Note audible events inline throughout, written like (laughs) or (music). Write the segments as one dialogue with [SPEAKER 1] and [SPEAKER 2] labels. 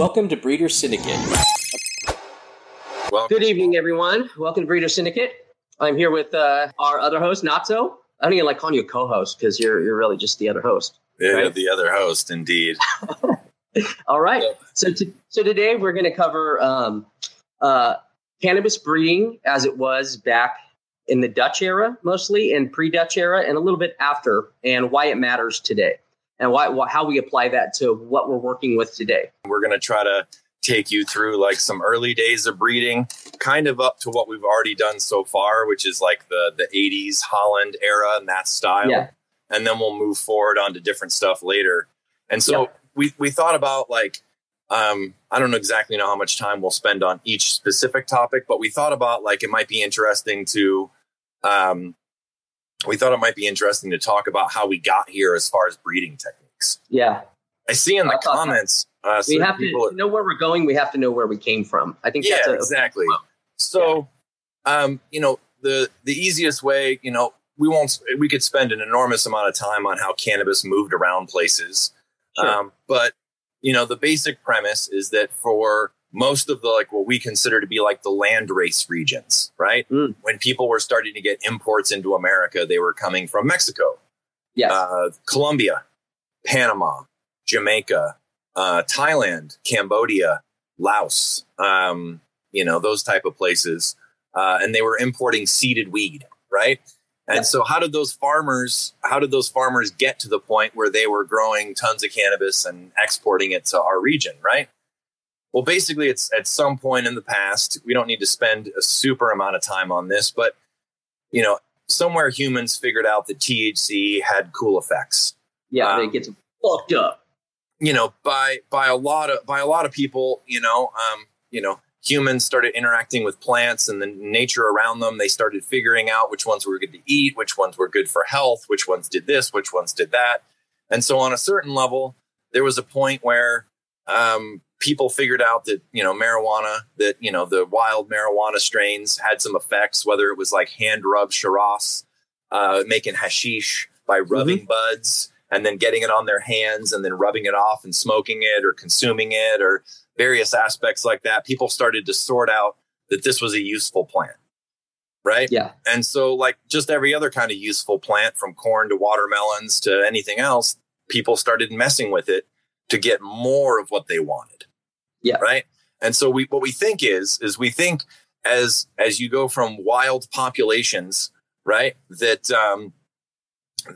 [SPEAKER 1] Welcome to Breeder Syndicate.
[SPEAKER 2] Welcome.
[SPEAKER 3] Good evening, everyone. Welcome to Breeder Syndicate. I'm here with uh, our other host, Natso. I don't even like calling you a co-host because you're you're really just the other host.
[SPEAKER 2] Yeah,
[SPEAKER 3] right?
[SPEAKER 2] the other host, indeed. (laughs)
[SPEAKER 3] All right. So to, so today we're going to cover um, uh, cannabis breeding as it was back in the Dutch era, mostly, and pre-Dutch era, and a little bit after, and why it matters today, and why, why how we apply that to what we're working with today.
[SPEAKER 2] We're going to try to take you through like some early days of breeding, kind of up to what we've already done so far, which is like the the 80s Holland era and that style.
[SPEAKER 3] Yeah.
[SPEAKER 2] And then we'll move forward onto different stuff later. And so
[SPEAKER 3] Yeah.
[SPEAKER 2] we we thought about like um I don't know exactly know how much time we'll spend on each specific topic, but we thought about like it might be interesting to um we thought it might be interesting to talk about how we got here as far as breeding techniques.
[SPEAKER 3] Yeah,
[SPEAKER 2] I see in the comments uh,
[SPEAKER 3] we have
[SPEAKER 2] people,
[SPEAKER 3] to know where we're going. We have to know where we came from. I think
[SPEAKER 2] yeah,
[SPEAKER 3] that's a,
[SPEAKER 2] exactly. So, um, you know, the the easiest way, you know, we won't. We could spend an enormous amount of time on how cannabis moved around places,
[SPEAKER 3] Sure.
[SPEAKER 2] um, but you know, the basic premise is that for most of the like what we consider to be like the land race regions, right?
[SPEAKER 3] Mm.
[SPEAKER 2] When people were starting to get imports into America, they were coming from Mexico,
[SPEAKER 3] yes,
[SPEAKER 2] uh, Colombia, Panama, Jamaica, uh, Thailand, Cambodia, Laos, um, you know, those type of places. Uh, and they were importing seeded weed, right? And
[SPEAKER 3] Yeah.
[SPEAKER 2] so how did those farmers, how did those farmers get to the point where they were growing tons of cannabis and exporting it to our region, right? Well, basically, it's at some point in the past. We don't need to spend a super amount of time on this, but you know, somewhere humans figured out that THC had cool effects.
[SPEAKER 3] yeah,
[SPEAKER 2] um,
[SPEAKER 3] they get fucked up.
[SPEAKER 2] You know, by by a lot of by a lot of people, you know, um, you know, humans started interacting with plants and the nature around them. They started figuring out which ones were good to eat, which ones were good for health, which ones did this, which ones did that. And so on a certain level, there was a point where um, people figured out that, you know, marijuana, that, you know, the wild marijuana strains had some effects, whether it was like hand rub charas, uh, making hashish by rubbing buds and then getting it on their hands and then rubbing it off and smoking it or consuming it or various aspects like that. People started to sort out that this was a useful plant. Right.
[SPEAKER 3] Yeah,
[SPEAKER 2] And so, like just every other kind of useful plant, from corn to watermelons to anything else, people started messing with it to get more of what they wanted.
[SPEAKER 3] Yeah.
[SPEAKER 2] Right. And so, we what we think is is we think as as you go from wild populations, right, that um,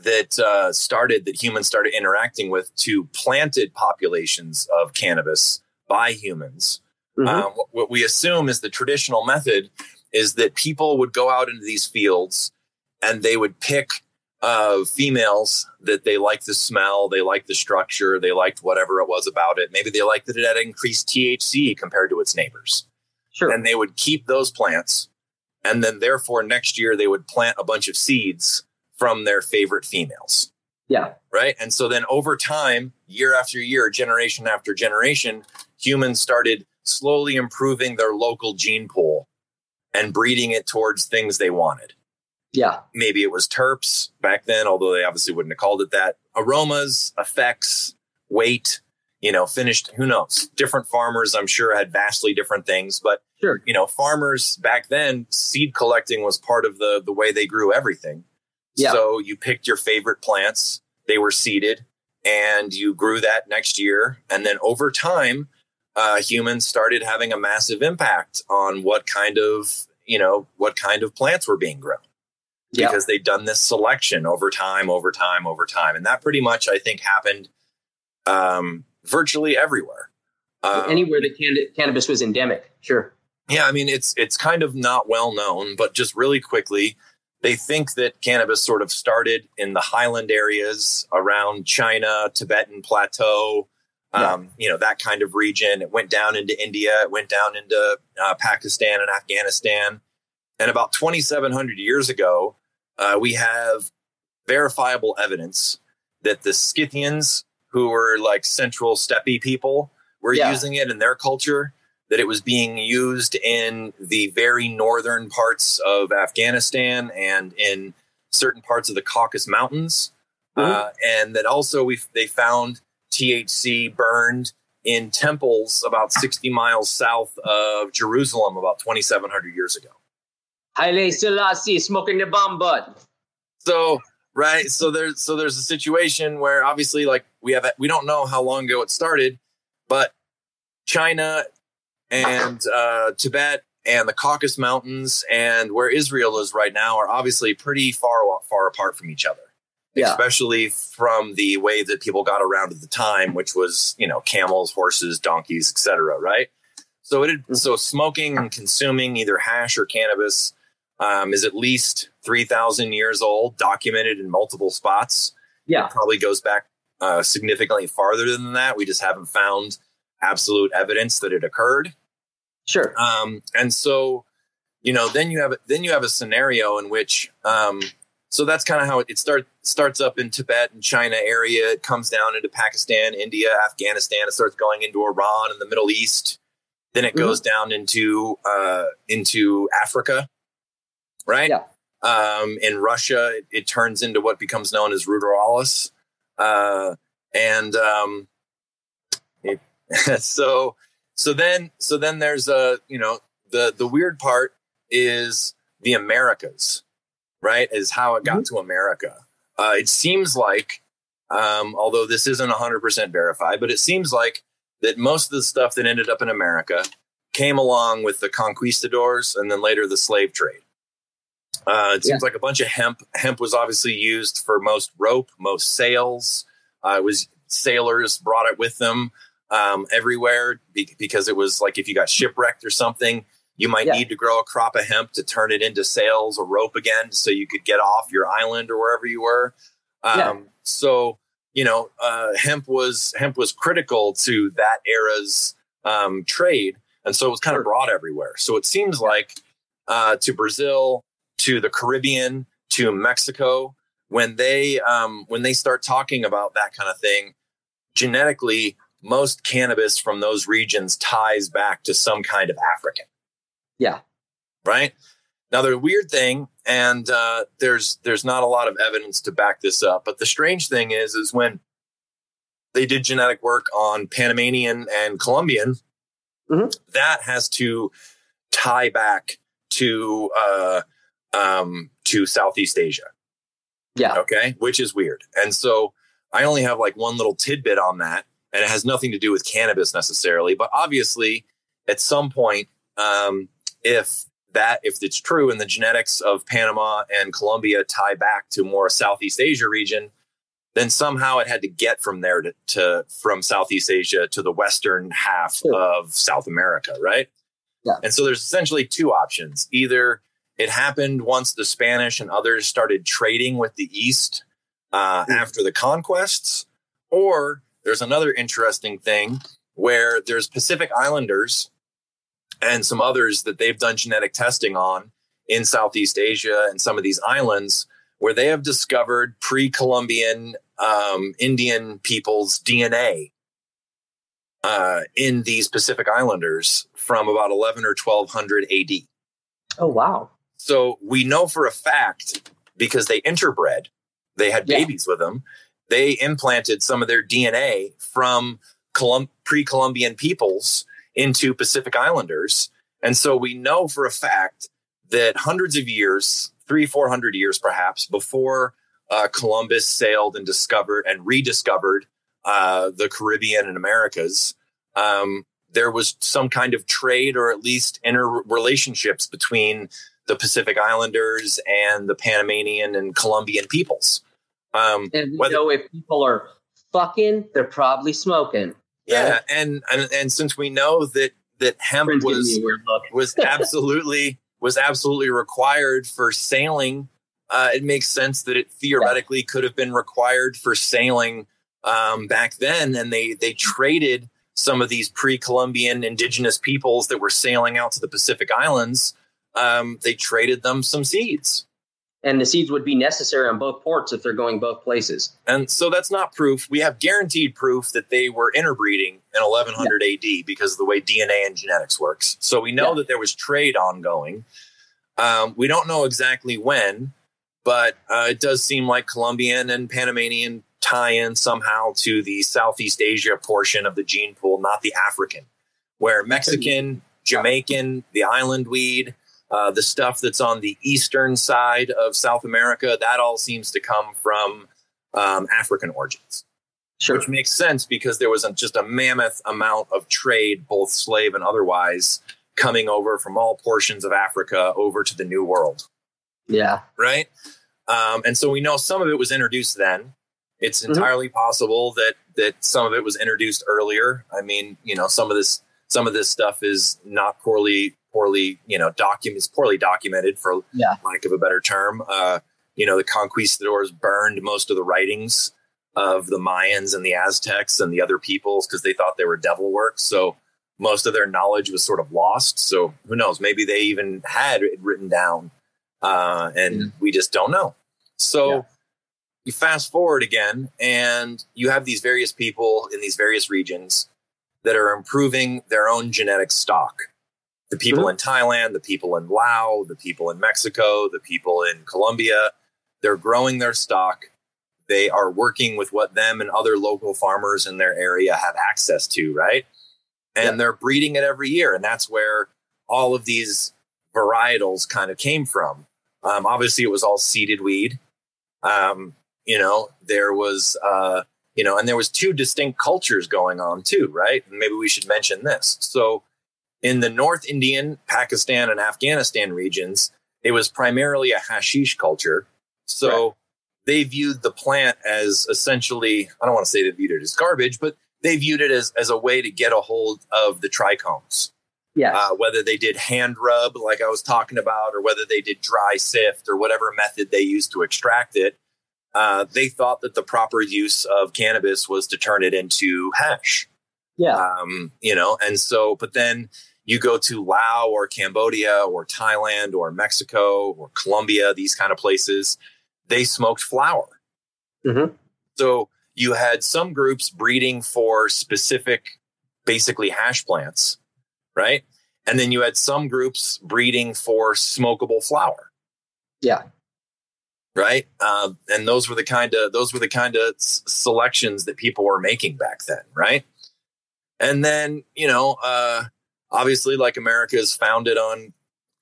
[SPEAKER 2] that uh, started that humans started interacting with to planted populations of cannabis by humans.
[SPEAKER 3] Mhm.
[SPEAKER 2] Um, what, what we assume is the traditional method is that people would go out into these fields and they would pick uh, females that they liked the smell, they liked the structure, they liked whatever it was about it. Maybe they liked that it had increased THC compared to its neighbors.
[SPEAKER 3] sure.
[SPEAKER 2] And they would keep those plants. And then, therefore, next year they would plant a bunch of seeds from their favorite females
[SPEAKER 3] yeah,
[SPEAKER 2] right? And so then over time, year after year, generation after generation, humans started slowly improving their local gene pool and breeding it towards things they wanted.
[SPEAKER 3] Yeah,
[SPEAKER 2] Maybe it was terps back then, although they obviously wouldn't have called it that. Aromas, effects, weight, you know, finished, who knows? Different farmers, I'm sure, had vastly different things, but
[SPEAKER 3] sure.
[SPEAKER 2] you know, farmers back then, seed collecting was part of the the way they grew everything.
[SPEAKER 3] Yeah.
[SPEAKER 2] So you picked your favorite plants, they were seeded, and you grew that next year. And then over time, uh, humans started having a massive impact on what kind of, you know, what kind of plants were being grown
[SPEAKER 3] Yeah,
[SPEAKER 2] because they'd done this selection over time, over time, over time. And that pretty much, I think, happened um, virtually everywhere. Uh,
[SPEAKER 3] anywhere that can- cannabis was endemic. Sure.
[SPEAKER 2] yeah, I mean it's it's kind of not well known, but just really quickly, they think that cannabis sort of started in the highland areas around China, Tibetan plateau, um, you know that kind of region. It went down into India, it went down into uh, Pakistan and Afghanistan, and about 2,700 years ago, uh, we have verifiable evidence that the Scythians, who were like central steppe people, were
[SPEAKER 3] Yeah.
[SPEAKER 2] using it in their culture. That it was being used in the very northern parts of Afghanistan and in certain parts of the Caucasus Mountains, uh, and that also we they found THC burned in temples about 60 miles south of Jerusalem about 2,700 years ago.
[SPEAKER 3] Haile Selassie smoking the bomb butt.
[SPEAKER 2] So right, so there's so there's a situation where obviously like we have we don't know how long ago it started, but China and uh, Tibet and the Caucasus Mountains and where Israel is right now are obviously pretty far far apart from each other. Yeah. Especially from the way that people got around at the time, which was you know camels, horses, donkeys, etc. Right. So it mm-hmm. so smoking and consuming either hash or cannabis um, is at least three thousand years old, documented in multiple spots.
[SPEAKER 3] Yeah,
[SPEAKER 2] it probably goes back uh, significantly farther than that. We just haven't found absolute evidence that it occurred.
[SPEAKER 3] Sure.
[SPEAKER 2] Um, and so, you know, then you have then you have a scenario in which, um, so that's kind of how it, it start, starts up in Tibet and China area. It comes down into Pakistan, India, Afghanistan. It starts going into Iran and the Middle East. Then it mm-hmm. goes down into uh, into Africa, right?
[SPEAKER 3] Yeah.
[SPEAKER 2] Um, in Russia, it, it, turns into what becomes known as ruderalis, uh, and um, it, (laughs) so so then so then there's a you know the the weird part is the Americas, right? Is how it got mm-hmm. to America. Uh, it seems like, um, although this isn't 100% verified, but it seems like that most of the stuff that ended up in America came along with the conquistadors and then later the slave trade. Uh, it seems yeah. like a bunch of hemp. Hemp was obviously used for most rope, most sails. Uh, it was sailors brought it with them um, everywhere be- because it was like if you got shipwrecked or something, you might yeah. need to grow a crop of hemp to turn it into sails or rope again so you could get off your island or wherever you were. Um, yeah. So, you know, uh, hemp was hemp was critical to that era's um, trade, and so it was kind sure. of brought everywhere. So it seems like uh, to Brazil, to the Caribbean, to Mexico, when they um, when they start talking about that kind of thing, genetically most cannabis from those regions ties back to some kind of African.
[SPEAKER 3] Yeah.
[SPEAKER 2] Right. Now the weird thing, and uh, there's there's not a lot of evidence to back this up, but the strange thing is, is when they did genetic work on Panamanian and Colombian, mm-hmm. that has to tie back to uh, um, to Southeast Asia.
[SPEAKER 3] Yeah.
[SPEAKER 2] Okay. Which is weird, and so I only have like one little tidbit on that, and it has nothing to do with cannabis necessarily. But obviously, at some point, um, if that if it's true and the genetics of Panama and Colombia tie back to more Southeast Asia region, then somehow it had to get from there to, to from Southeast Asia to the western half sure. of South America, right?
[SPEAKER 3] Yeah.
[SPEAKER 2] And so there's essentially two options. Either it happened once the Spanish and others started trading with the East uh, mm. after the conquests, or there's another interesting thing where there's Pacific Islanders and some others that they've done genetic testing on in Southeast Asia and some of these islands where they have discovered pre-Columbian um, Indian people's DNA uh, in these Pacific Islanders from about 11 or 1200 AD.
[SPEAKER 3] Oh wow!
[SPEAKER 2] So we know for a fact because they interbred, they had yeah. babies with them they implanted some of their DNA from Colum- pre-Columbian peoples into Pacific Islanders. And so we know for a fact that hundreds of years, three, 400 years perhaps, before uh, Columbus sailed and discovered and rediscovered uh, the Caribbean and Americas, um, there was some kind of trade or at least interrelationships between the Pacific Islanders and the Panamanian and Colombian peoples.
[SPEAKER 3] Um, and we whether, know if people are fucking, they're probably smoking.
[SPEAKER 2] Yeah, right? and, and and since we know that that hemp was was (laughs) absolutely was absolutely required for sailing, uh, it makes sense that it theoretically yeah. could have been required for sailing um, back then, and they they traded some of these pre-Columbian indigenous peoples that were sailing out to the Pacific Islands. Um, they traded them some seeds
[SPEAKER 3] and the seeds would be necessary on both ports if they're going both places.
[SPEAKER 2] And so that's not proof. We have guaranteed proof that they were interbreeding in 1100 yeah. AD because of the way DNA and genetics works. So we know yeah. that there was trade ongoing. Um, we don't know exactly when, but uh, it does seem like Colombian and Panamanian tie in somehow to the Southeast Asia portion of the gene pool, not the African, where Mexican, Jamaican, the island weed, uh, the stuff that's on the eastern side of South America, that all seems to come from um, African origins. Sure. Which makes sense because there was a, just a mammoth amount of trade, both slave and otherwise, coming over from all portions of Africa over to the New World.
[SPEAKER 3] Yeah.
[SPEAKER 2] Right. Um, and so we know some of it was introduced then. It's mm-hmm. entirely mm-hmm. possible that that some of it was introduced earlier. I mean, you know, some of this some of this stuff is not poorly poorly you know documents poorly documented for yeah. lack of a better term. Uh, you know, the conquistadors burned most of the writings of the Mayans and the Aztecs and the other peoples because they thought they were devil works. So most of their knowledge was sort of lost. So who knows? Maybe they even had it written down uh, and mm. we just don't know. So yeah. you fast forward again, and you have these various people in these various regions that are improving their own genetic stock. The people mm-hmm. in Thailand, the people in Laos, the people in Mexico, the people in Colombia, they're growing their stock. They are working with what them and other local farmers in their area have access to, right? And yeah. they're breeding it every year. And that's where all of these varietals kind of came from. Um, obviously, it was all seeded weed. Um, you know, there was, uh, you know, and there was two distinct cultures going on too, right? And maybe we should mention this. So, in the North Indian, Pakistan, and Afghanistan regions, it was primarily a hashish culture. So, right. they viewed the plant as essentially, I don't want to say they viewed it as garbage, but they viewed it as, as a way to get a hold of the trichomes.
[SPEAKER 3] Yeah.
[SPEAKER 2] Uh, whether they did hand rub, like I was talking about, or whether they did dry sift or whatever method they used to extract it, uh, they thought that the proper use of cannabis was to turn it into hash.
[SPEAKER 3] Yeah.
[SPEAKER 2] Um, you know, and so, but then you go to Laos or Cambodia or Thailand or Mexico or Colombia, these kind of places, they smoked flower.
[SPEAKER 3] Mm-hmm.
[SPEAKER 2] So you had some groups breeding for specific, basically hash plants right? And then you had some groups breeding for smokable flower.
[SPEAKER 3] Yeah.
[SPEAKER 2] Right. Um, and those were the kind of those were the kind of s- selections that people were making back then, right? And then you know, uh, obviously, like America is founded on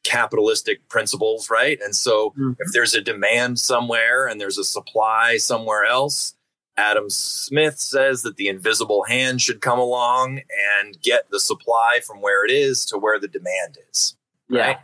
[SPEAKER 2] capitalistic principles, right? And so, mm-hmm. if there's a demand somewhere and there's a supply somewhere else, Adam Smith says that the invisible hand should come along and get the supply from where it is to where the demand is. Right. Yeah.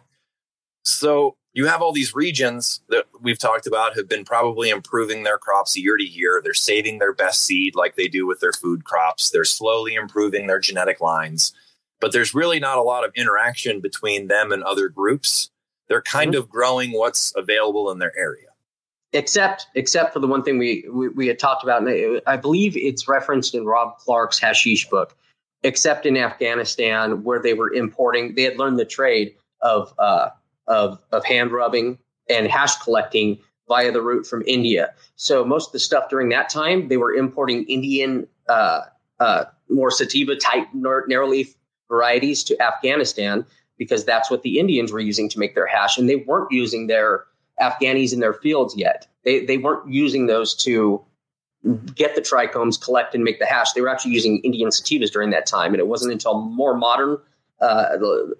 [SPEAKER 2] So you have all these regions that we've talked about have been probably improving their crops year to year. They're saving their best seed like they do with their food crops. They're slowly improving their genetic lines, but there's really not a lot of interaction between them and other groups. They're kind mm-hmm. of growing what's available in their area
[SPEAKER 3] except except for the one thing we, we, we had talked about and i believe it's referenced in rob clarke's hashish book except in afghanistan where they were importing they had learned the trade of uh, of of hand rubbing and hash collecting via the route from india so most of the stuff during that time they were importing indian uh, uh, more sativa type narrowleaf varieties to afghanistan because that's what the indians were using to make their hash and they weren't using their Afghanis in their fields yet. They, they weren't using those to get the trichomes, collect, and make the hash. They were actually using Indian sativas during that time. And it wasn't until more modern, uh, the,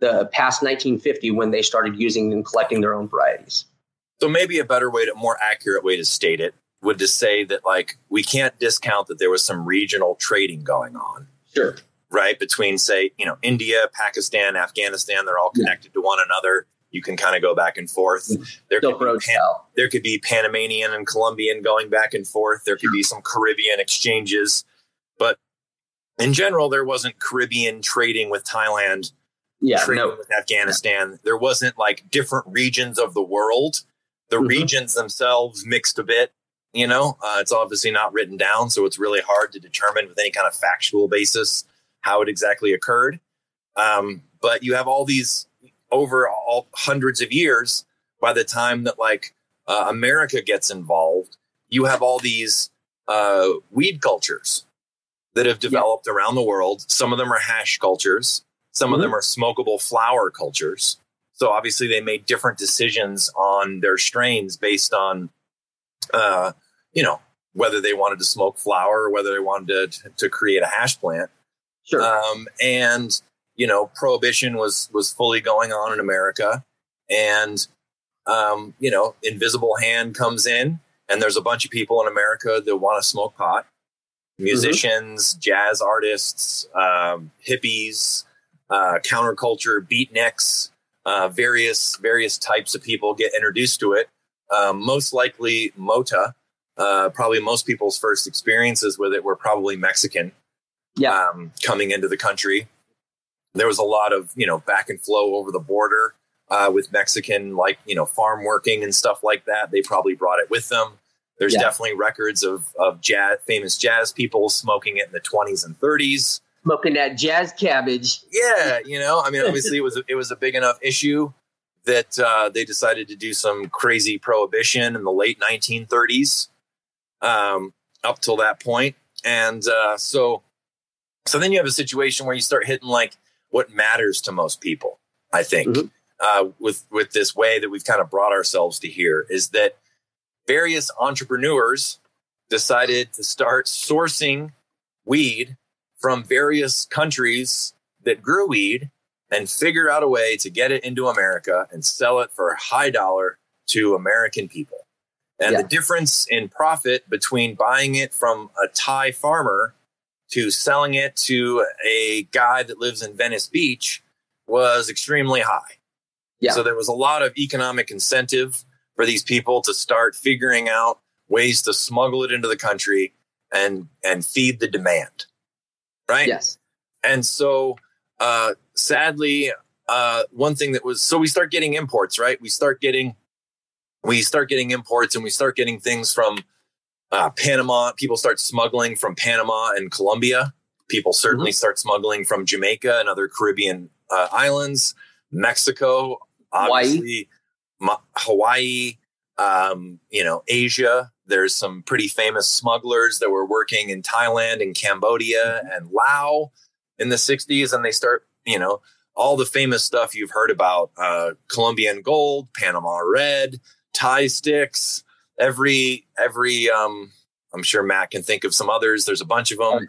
[SPEAKER 3] the past 1950, when they started using and collecting their own varieties.
[SPEAKER 2] So maybe a better way to, more accurate way to state it would to say that like we can't discount that there was some regional trading going on.
[SPEAKER 3] Sure.
[SPEAKER 2] Right between say you know India, Pakistan, Afghanistan, they're all connected yeah. to one another you can kind of go back and forth. There could, Pan, there could, be Panamanian and Colombian going back and forth. There could be some Caribbean exchanges, but in general, there wasn't Caribbean trading with Thailand,
[SPEAKER 3] yeah,
[SPEAKER 2] trading no. with Afghanistan. There wasn't like different regions of the world. The mm-hmm. regions themselves mixed a bit. You know, uh, it's obviously not written down, so it's really hard to determine with any kind of factual basis how it exactly occurred. Um, but you have all these over all hundreds of years, by the time that like uh, America gets involved, you have all these uh, weed cultures that have developed around the world. Some of them are hash cultures. Some mm-hmm. of them are smokable flower cultures. So obviously they made different decisions on their strains based on, uh, you know, whether they wanted to smoke flower or whether they wanted to, to create a hash plant.
[SPEAKER 3] Sure.
[SPEAKER 2] Um, and you know, prohibition was was fully going on in America, and um, you know, Invisible Hand comes in, and there's a bunch of people in America that want to smoke pot. Musicians, mm-hmm. jazz artists, um, hippies, uh, counterculture, beatniks, uh, various various types of people get introduced to it. Um, most likely, Mota. Uh, probably most people's first experiences with it were probably Mexican.
[SPEAKER 3] Yeah,
[SPEAKER 2] um, coming into the country, there was a lot of you know back and flow over the border uh, with Mexican like you know farm working and stuff like that. They probably brought it with them. There's yeah. definitely records of of jazz, famous jazz people smoking it in the 20s and 30s
[SPEAKER 3] smoking that jazz cabbage.
[SPEAKER 2] Yeah, (laughs) you know, I mean, obviously it was a, it was a big enough issue that uh, they decided to do some crazy prohibition in the late 1930s, um, up till that point, and uh, so so then you have a situation where you start hitting like what matters to most people. I think mm-hmm. uh, with with this way that we've kind of brought ourselves to here is that various entrepreneurs decided to start sourcing weed from various countries that grew weed and figure out a way to get it into America and sell it for a high dollar to American people. And yeah. the difference in profit between buying it from a Thai farmer to selling it to a guy that lives in Venice Beach was extremely high. Yeah. So there was a lot of economic incentive for these people to start figuring out ways to smuggle it into the country and and feed the demand right?
[SPEAKER 3] Yes.
[SPEAKER 2] And so, uh, sadly, uh, one thing that was so we start getting imports, right? We start getting we start getting imports, and we start getting things from uh, Panama. People start smuggling from Panama and Colombia. People certainly mm-hmm. start smuggling from Jamaica and other Caribbean uh, islands, Mexico, obviously, Hawaii, Hawaii um, you know, Asia. There's some pretty famous smugglers that were working in Thailand and Cambodia mm-hmm. and Laos in the 60s. And they start, you know, all the famous stuff you've heard about uh, Colombian gold, Panama red, Thai sticks, every, every, um, I'm sure Matt can think of some others. There's a bunch of them.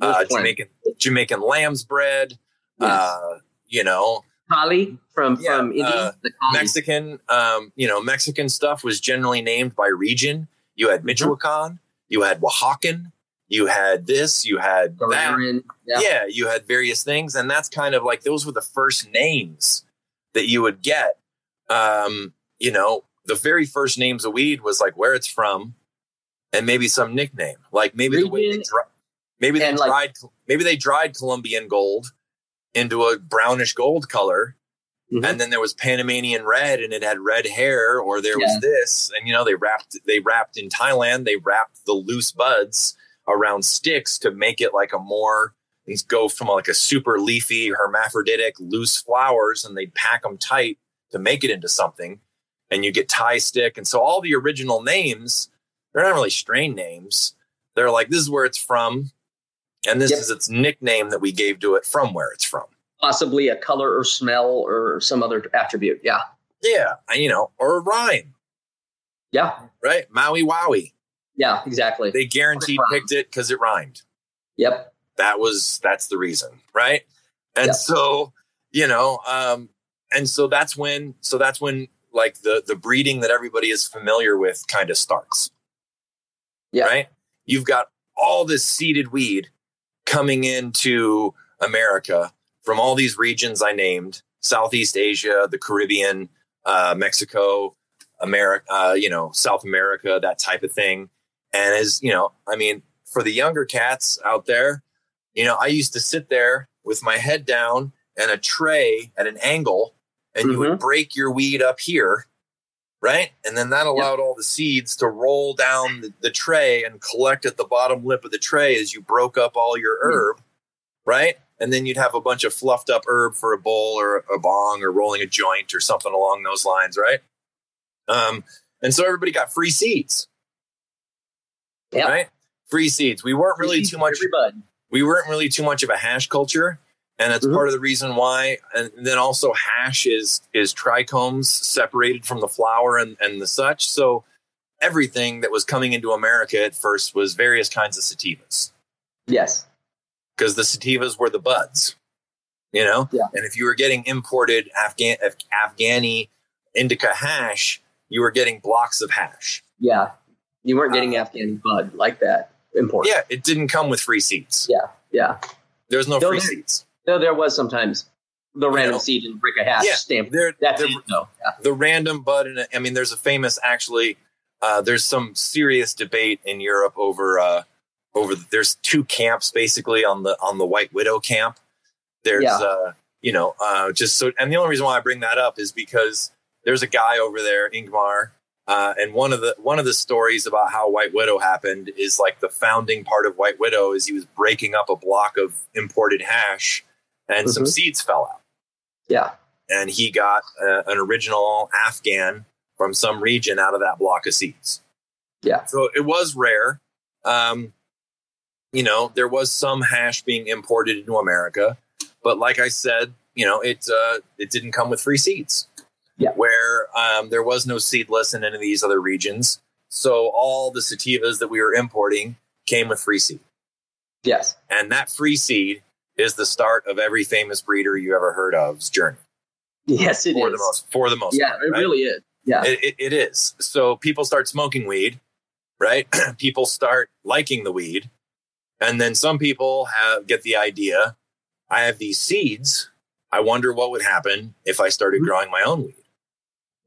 [SPEAKER 2] Uh, Jamaican, Jamaican lamb's bread, yes. uh, you know,
[SPEAKER 3] Kali from yeah, from India.
[SPEAKER 2] Uh, Mexican, um, you know, Mexican stuff was generally named by region. You had mm-hmm. Michoacan, mm-hmm. you had Oaxacan, you had this, you had that. Yeah. yeah, you had various things, and that's kind of like those were the first names that you would get. Um, you know, the very first names of weed was like where it's from, and maybe some nickname, like maybe the way they dry, maybe they dried, like, maybe they dried Colombian gold into a brownish gold color. Mm-hmm. And then there was Panamanian red and it had red hair, or there yeah. was this. And you know, they wrapped they wrapped in Thailand, they wrapped the loose buds around sticks to make it like a more these go from like a super leafy hermaphroditic loose flowers and they pack them tight to make it into something and you get Thai stick and so all the original names they're not really strain names they're like this is where it's from and this yep. is its nickname that we gave to it from where it's from.
[SPEAKER 3] Possibly a color or smell or some other attribute. Yeah.
[SPEAKER 2] Yeah. You know, or a rhyme.
[SPEAKER 3] Yeah.
[SPEAKER 2] Right. Maui Wowie.
[SPEAKER 3] Yeah, exactly.
[SPEAKER 2] They guaranteed picked it because it rhymed.
[SPEAKER 3] Yep.
[SPEAKER 2] That was that's the reason, right? And yep. so, you know, um, and so that's when so that's when like the the breeding that everybody is familiar with kind of starts. Yeah. Right? You've got all this seeded weed coming into America from all these regions I named Southeast Asia, the Caribbean, uh, Mexico, America, uh, you know, South America, that type of thing. And as you know, I mean, for the younger cats out there, you know, I used to sit there with my head down and a tray at an angle, and mm-hmm. you would mm-hmm. break your weed up here right? And then that allowed yep. all the seeds to roll down the, the, tray and collect at the bottom lip of the tray as you broke up all your hmm. herb, mm. right? And then you'd have a bunch of fluffed up herb for a bowl or a bong or rolling a joint or something along those lines, right? Um, and so everybody got free seeds, yep. right? Free seeds. We weren't really too much. We weren't really too much of a hash culture and that's mm-hmm. part of the reason why. And then also hash is is trichomes separated from the flower and and the such. So everything that was coming into America at first was various kinds of sativas.
[SPEAKER 3] Yes,
[SPEAKER 2] because the sativas were the buds, you know.
[SPEAKER 3] Yeah.
[SPEAKER 2] And if you were getting imported Afghan Afghani indica hash, you were getting blocks of hash.
[SPEAKER 3] Yeah, you weren't getting uh, Afghan bud like that import.
[SPEAKER 2] Yeah, it didn't come with free seeds.
[SPEAKER 3] Yeah, yeah.
[SPEAKER 2] There's no, no free seeds.
[SPEAKER 3] No, there was sometimes the random you know, seed and brick a hash yeah, stamp. There, That's it, though. Yeah.
[SPEAKER 2] The random bud, and I mean, there's a famous actually. Uh, there's some serious debate in Europe over uh, over. The, there's two camps basically on the on the White Widow camp. There's yeah. uh, you know uh, just so, and the only reason why I bring that up is because there's a guy over there, Ingmar, uh, and one of the one of the stories about how White Widow happened is like the founding part of White Widow is he was breaking up a block of imported hash and mm-hmm. some seeds fell out.
[SPEAKER 3] Yeah.
[SPEAKER 2] And he got uh, an original Afghan from some region out of that block of seeds.
[SPEAKER 3] Yeah.
[SPEAKER 2] So it was rare. Um, you know, there was some hash being imported into America, but like I said, you know, it uh, it didn't come with free seeds.
[SPEAKER 3] Yeah.
[SPEAKER 2] Where um, there was no seedless in any of these other regions, so all the sativas that we were importing came with free seed.
[SPEAKER 3] Yes.
[SPEAKER 2] And that free seed is the start of every famous breeder you ever heard of's journey.
[SPEAKER 3] Yes, it
[SPEAKER 2] for
[SPEAKER 3] is.
[SPEAKER 2] the most for the most.
[SPEAKER 3] Yeah,
[SPEAKER 2] part,
[SPEAKER 3] it right? really is. Yeah,
[SPEAKER 2] it, it, it is. So people start smoking weed, right? (clears throat) people start liking the weed, and then some people have get the idea. I have these seeds. I wonder what would happen if I started mm-hmm. growing my own weed,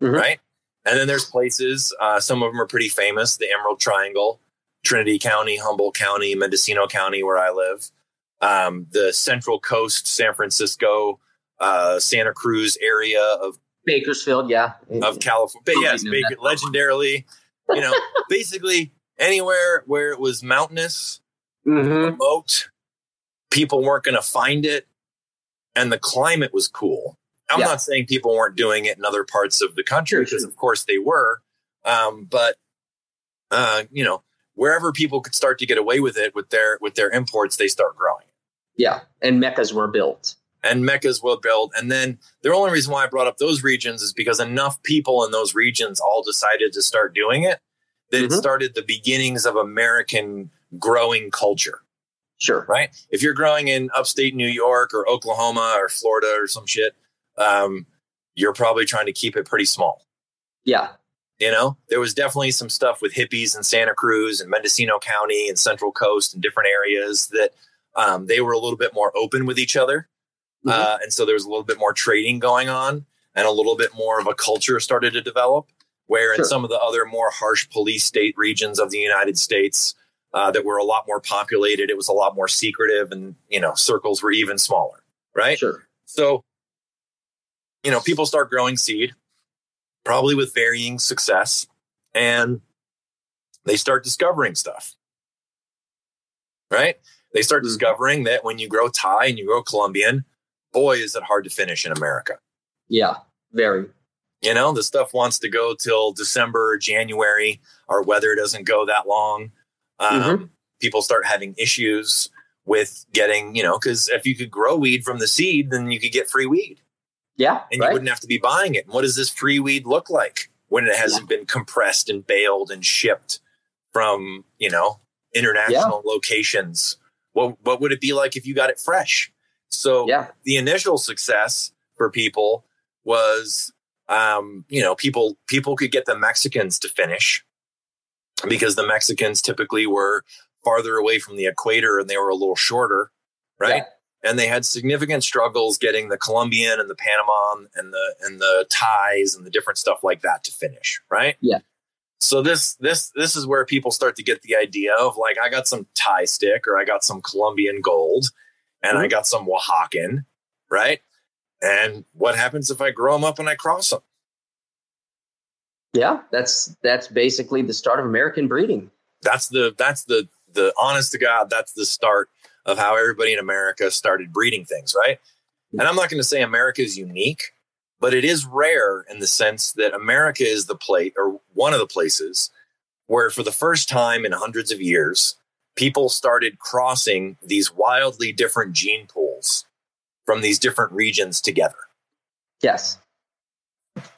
[SPEAKER 2] mm-hmm. right? And then there's places. Uh, some of them are pretty famous. The Emerald Triangle, Trinity County, Humboldt County, Mendocino County, where I live um, the Central Coast, San Francisco, uh, Santa Cruz area of
[SPEAKER 3] Bakersfield, yeah,
[SPEAKER 2] of California. But yes, Baker, legendarily, you know, (laughs) basically anywhere where it was mountainous, mm-hmm. remote, people weren't going to find it, and the climate was cool. I'm yeah. not saying people weren't doing it in other parts of the country because, of course, they were. Um, but uh, you know, wherever people could start to get away with it with their with their imports, they start growing.
[SPEAKER 3] Yeah, and meccas were built.
[SPEAKER 2] And meccas were built, and then the only reason why I brought up those regions is because enough people in those regions all decided to start doing it that mm-hmm. it started the beginnings of American growing culture.
[SPEAKER 3] Sure.
[SPEAKER 2] Right. If you're growing in upstate New York or Oklahoma or Florida or some shit, um, you're probably trying to keep it pretty small.
[SPEAKER 3] Yeah.
[SPEAKER 2] You know, there was definitely some stuff with hippies in Santa Cruz and Mendocino County and Central Coast and different areas that um, they were a little bit more open with each other. Mm-hmm. Uh, and so there was a little bit more trading going on and a little bit more of a culture started to develop. Where sure. in some of the other more harsh police state regions of the United States uh, that were a lot more populated, it was a lot more secretive and, you know, circles were even smaller. Right.
[SPEAKER 3] Sure.
[SPEAKER 2] So, you know, people start growing seed, probably with varying success, and they start discovering stuff. Right they start discovering that when you grow Thai and you grow Colombian, boy, is it hard to finish in America.
[SPEAKER 3] Yeah, very.
[SPEAKER 2] You know, the stuff wants to go till December, January. Our weather doesn't go that long. Um, mm-hmm. People start having issues with getting, you know, because if you could grow weed from the seed, then you could get free weed.
[SPEAKER 3] Yeah.
[SPEAKER 2] And right. you wouldn't have to be buying it. And what does this free weed look like when it hasn't yeah. been compressed and baled and shipped from, you know, international yeah. locations what what would it be like if you got it fresh? So
[SPEAKER 3] yeah.
[SPEAKER 2] the initial success for people was um, you know, people people could get the Mexicans to finish because the Mexicans typically were farther away from the equator and they were a little shorter, right? Yeah. And they had significant struggles getting the Colombian and the Panama and the and the Thais and the different stuff like that to finish, right?
[SPEAKER 3] Yeah.
[SPEAKER 2] So this this this is where people start to get the idea of like I got some Thai stick or I got some Colombian gold and mm-hmm. I got some Oaxacan, right? And what happens if I grow them up and I cross them?
[SPEAKER 3] Yeah, that's that's basically the start of American breeding.
[SPEAKER 2] That's the that's the the honest to God, that's the start of how everybody in America started breeding things, right? And I'm not going to say America is unique but it is rare in the sense that America is the place or one of the places where, for the first time in hundreds of years, people started crossing these wildly different gene pools from these different regions together.
[SPEAKER 3] Yes.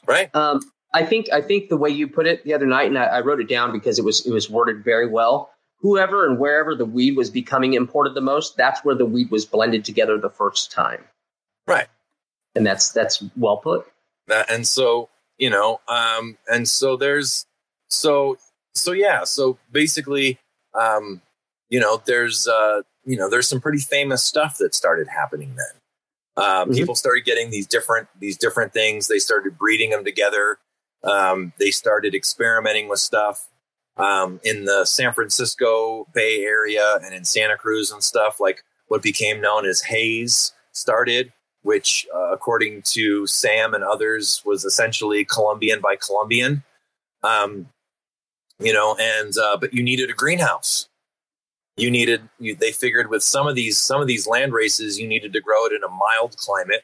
[SPEAKER 2] Right.
[SPEAKER 3] Um, I think I think the way you put it the other night, and I, I, wrote it down because it was it was worded very well. Whoever and wherever the weed was becoming imported the most, that's where the weed was blended together the first time.
[SPEAKER 2] Right.
[SPEAKER 3] And that's that's well put.
[SPEAKER 2] And so you know, um, and so there's so so yeah, so basically, um, you know, there's uh, you know, there's some pretty famous stuff that started happening then. Um, mm-hmm. People started getting these different these different things. They started breeding them together. Um, they started experimenting with stuff um, in the San Francisco Bay Area and in Santa Cruz and stuff. Like what became known as haze started, which, uh, according to Sam and others, was essentially Colombian by Colombian. Um, you know, and uh, but you needed a greenhouse you needed you, they figured with some of these some of these land races you needed to grow it in a mild climate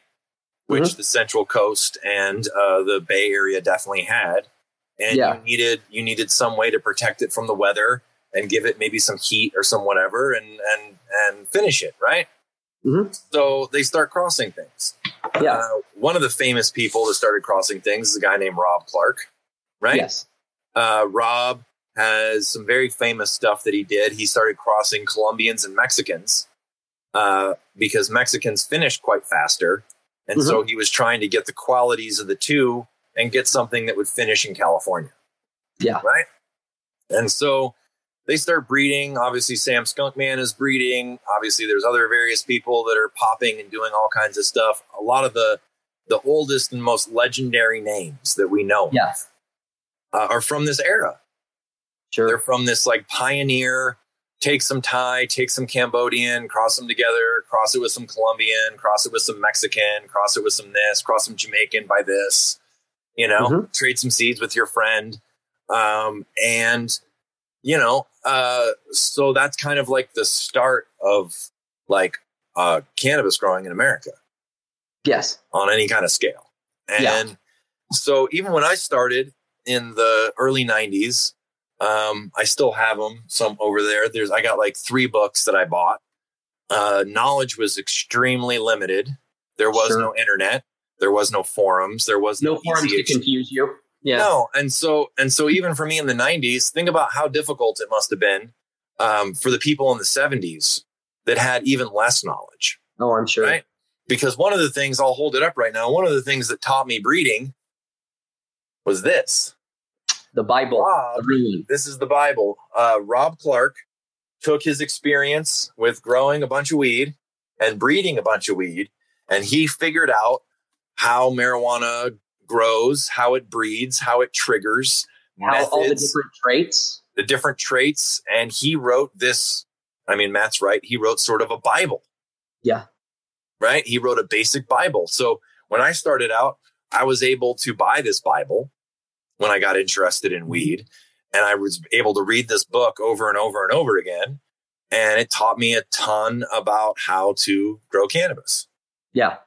[SPEAKER 2] which mm-hmm. the central coast and uh, the bay area definitely had and yeah. you needed you needed some way to protect it from the weather and give it maybe some heat or some whatever and and and finish it right mm-hmm. so they start crossing things
[SPEAKER 3] yeah uh,
[SPEAKER 2] one of the famous people that started crossing things is a guy named rob clarke right
[SPEAKER 3] yes
[SPEAKER 2] uh, rob has some very famous stuff that he did. He started crossing Colombians and Mexicans uh, because Mexicans finished quite faster. And mm-hmm. so he was trying to get the qualities of the two and get something that would finish in California.
[SPEAKER 3] Yeah.
[SPEAKER 2] Right. And so they start breeding. Obviously, Sam Skunkman is breeding. Obviously, there's other various people that are popping and doing all kinds of stuff. A lot of the the oldest and most legendary names that we know
[SPEAKER 3] yeah.
[SPEAKER 2] uh, are from this era.
[SPEAKER 3] Sure.
[SPEAKER 2] They're from this like pioneer, take some Thai, take some Cambodian, cross them together, cross it with some Colombian, cross it with some Mexican, cross it with some this, cross some Jamaican by this, you know, mm-hmm. trade some seeds with your friend. Um, and, you know, uh, so that's kind of like the start of like uh, cannabis growing in America.
[SPEAKER 3] Yes.
[SPEAKER 2] On any kind of scale. And yeah. so even when I started in the early 90s, um, I still have them some over there. There's I got like three books that I bought. Uh, knowledge was extremely limited. There was sure. no internet. There was no forums. There was
[SPEAKER 3] no, no forums to confuse you.
[SPEAKER 2] Yeah. No, and so and so even for me in the '90s, think about how difficult it must have been um, for the people in the '70s that had even less knowledge.
[SPEAKER 3] Oh, I'm sure.
[SPEAKER 2] Right? Because one of the things I'll hold it up right now. One of the things that taught me breeding was this
[SPEAKER 3] the Bible.
[SPEAKER 2] Rob, this is the Bible. Uh, Rob Clarke took his experience with growing a bunch of weed and breeding a bunch of weed, and he figured out how marijuana grows, how it breeds, how it triggers,
[SPEAKER 3] how methods, all the different traits,
[SPEAKER 2] the different traits, and he wrote this. I mean, Matt's right. He wrote sort of a Bible.
[SPEAKER 3] Yeah.
[SPEAKER 2] Right. He wrote a basic Bible. So when I started out, I was able to buy this Bible when I got interested in mm-hmm. weed. And I was able to read this book over and over and over again. And it taught me a ton about how to grow cannabis.
[SPEAKER 3] Yeah.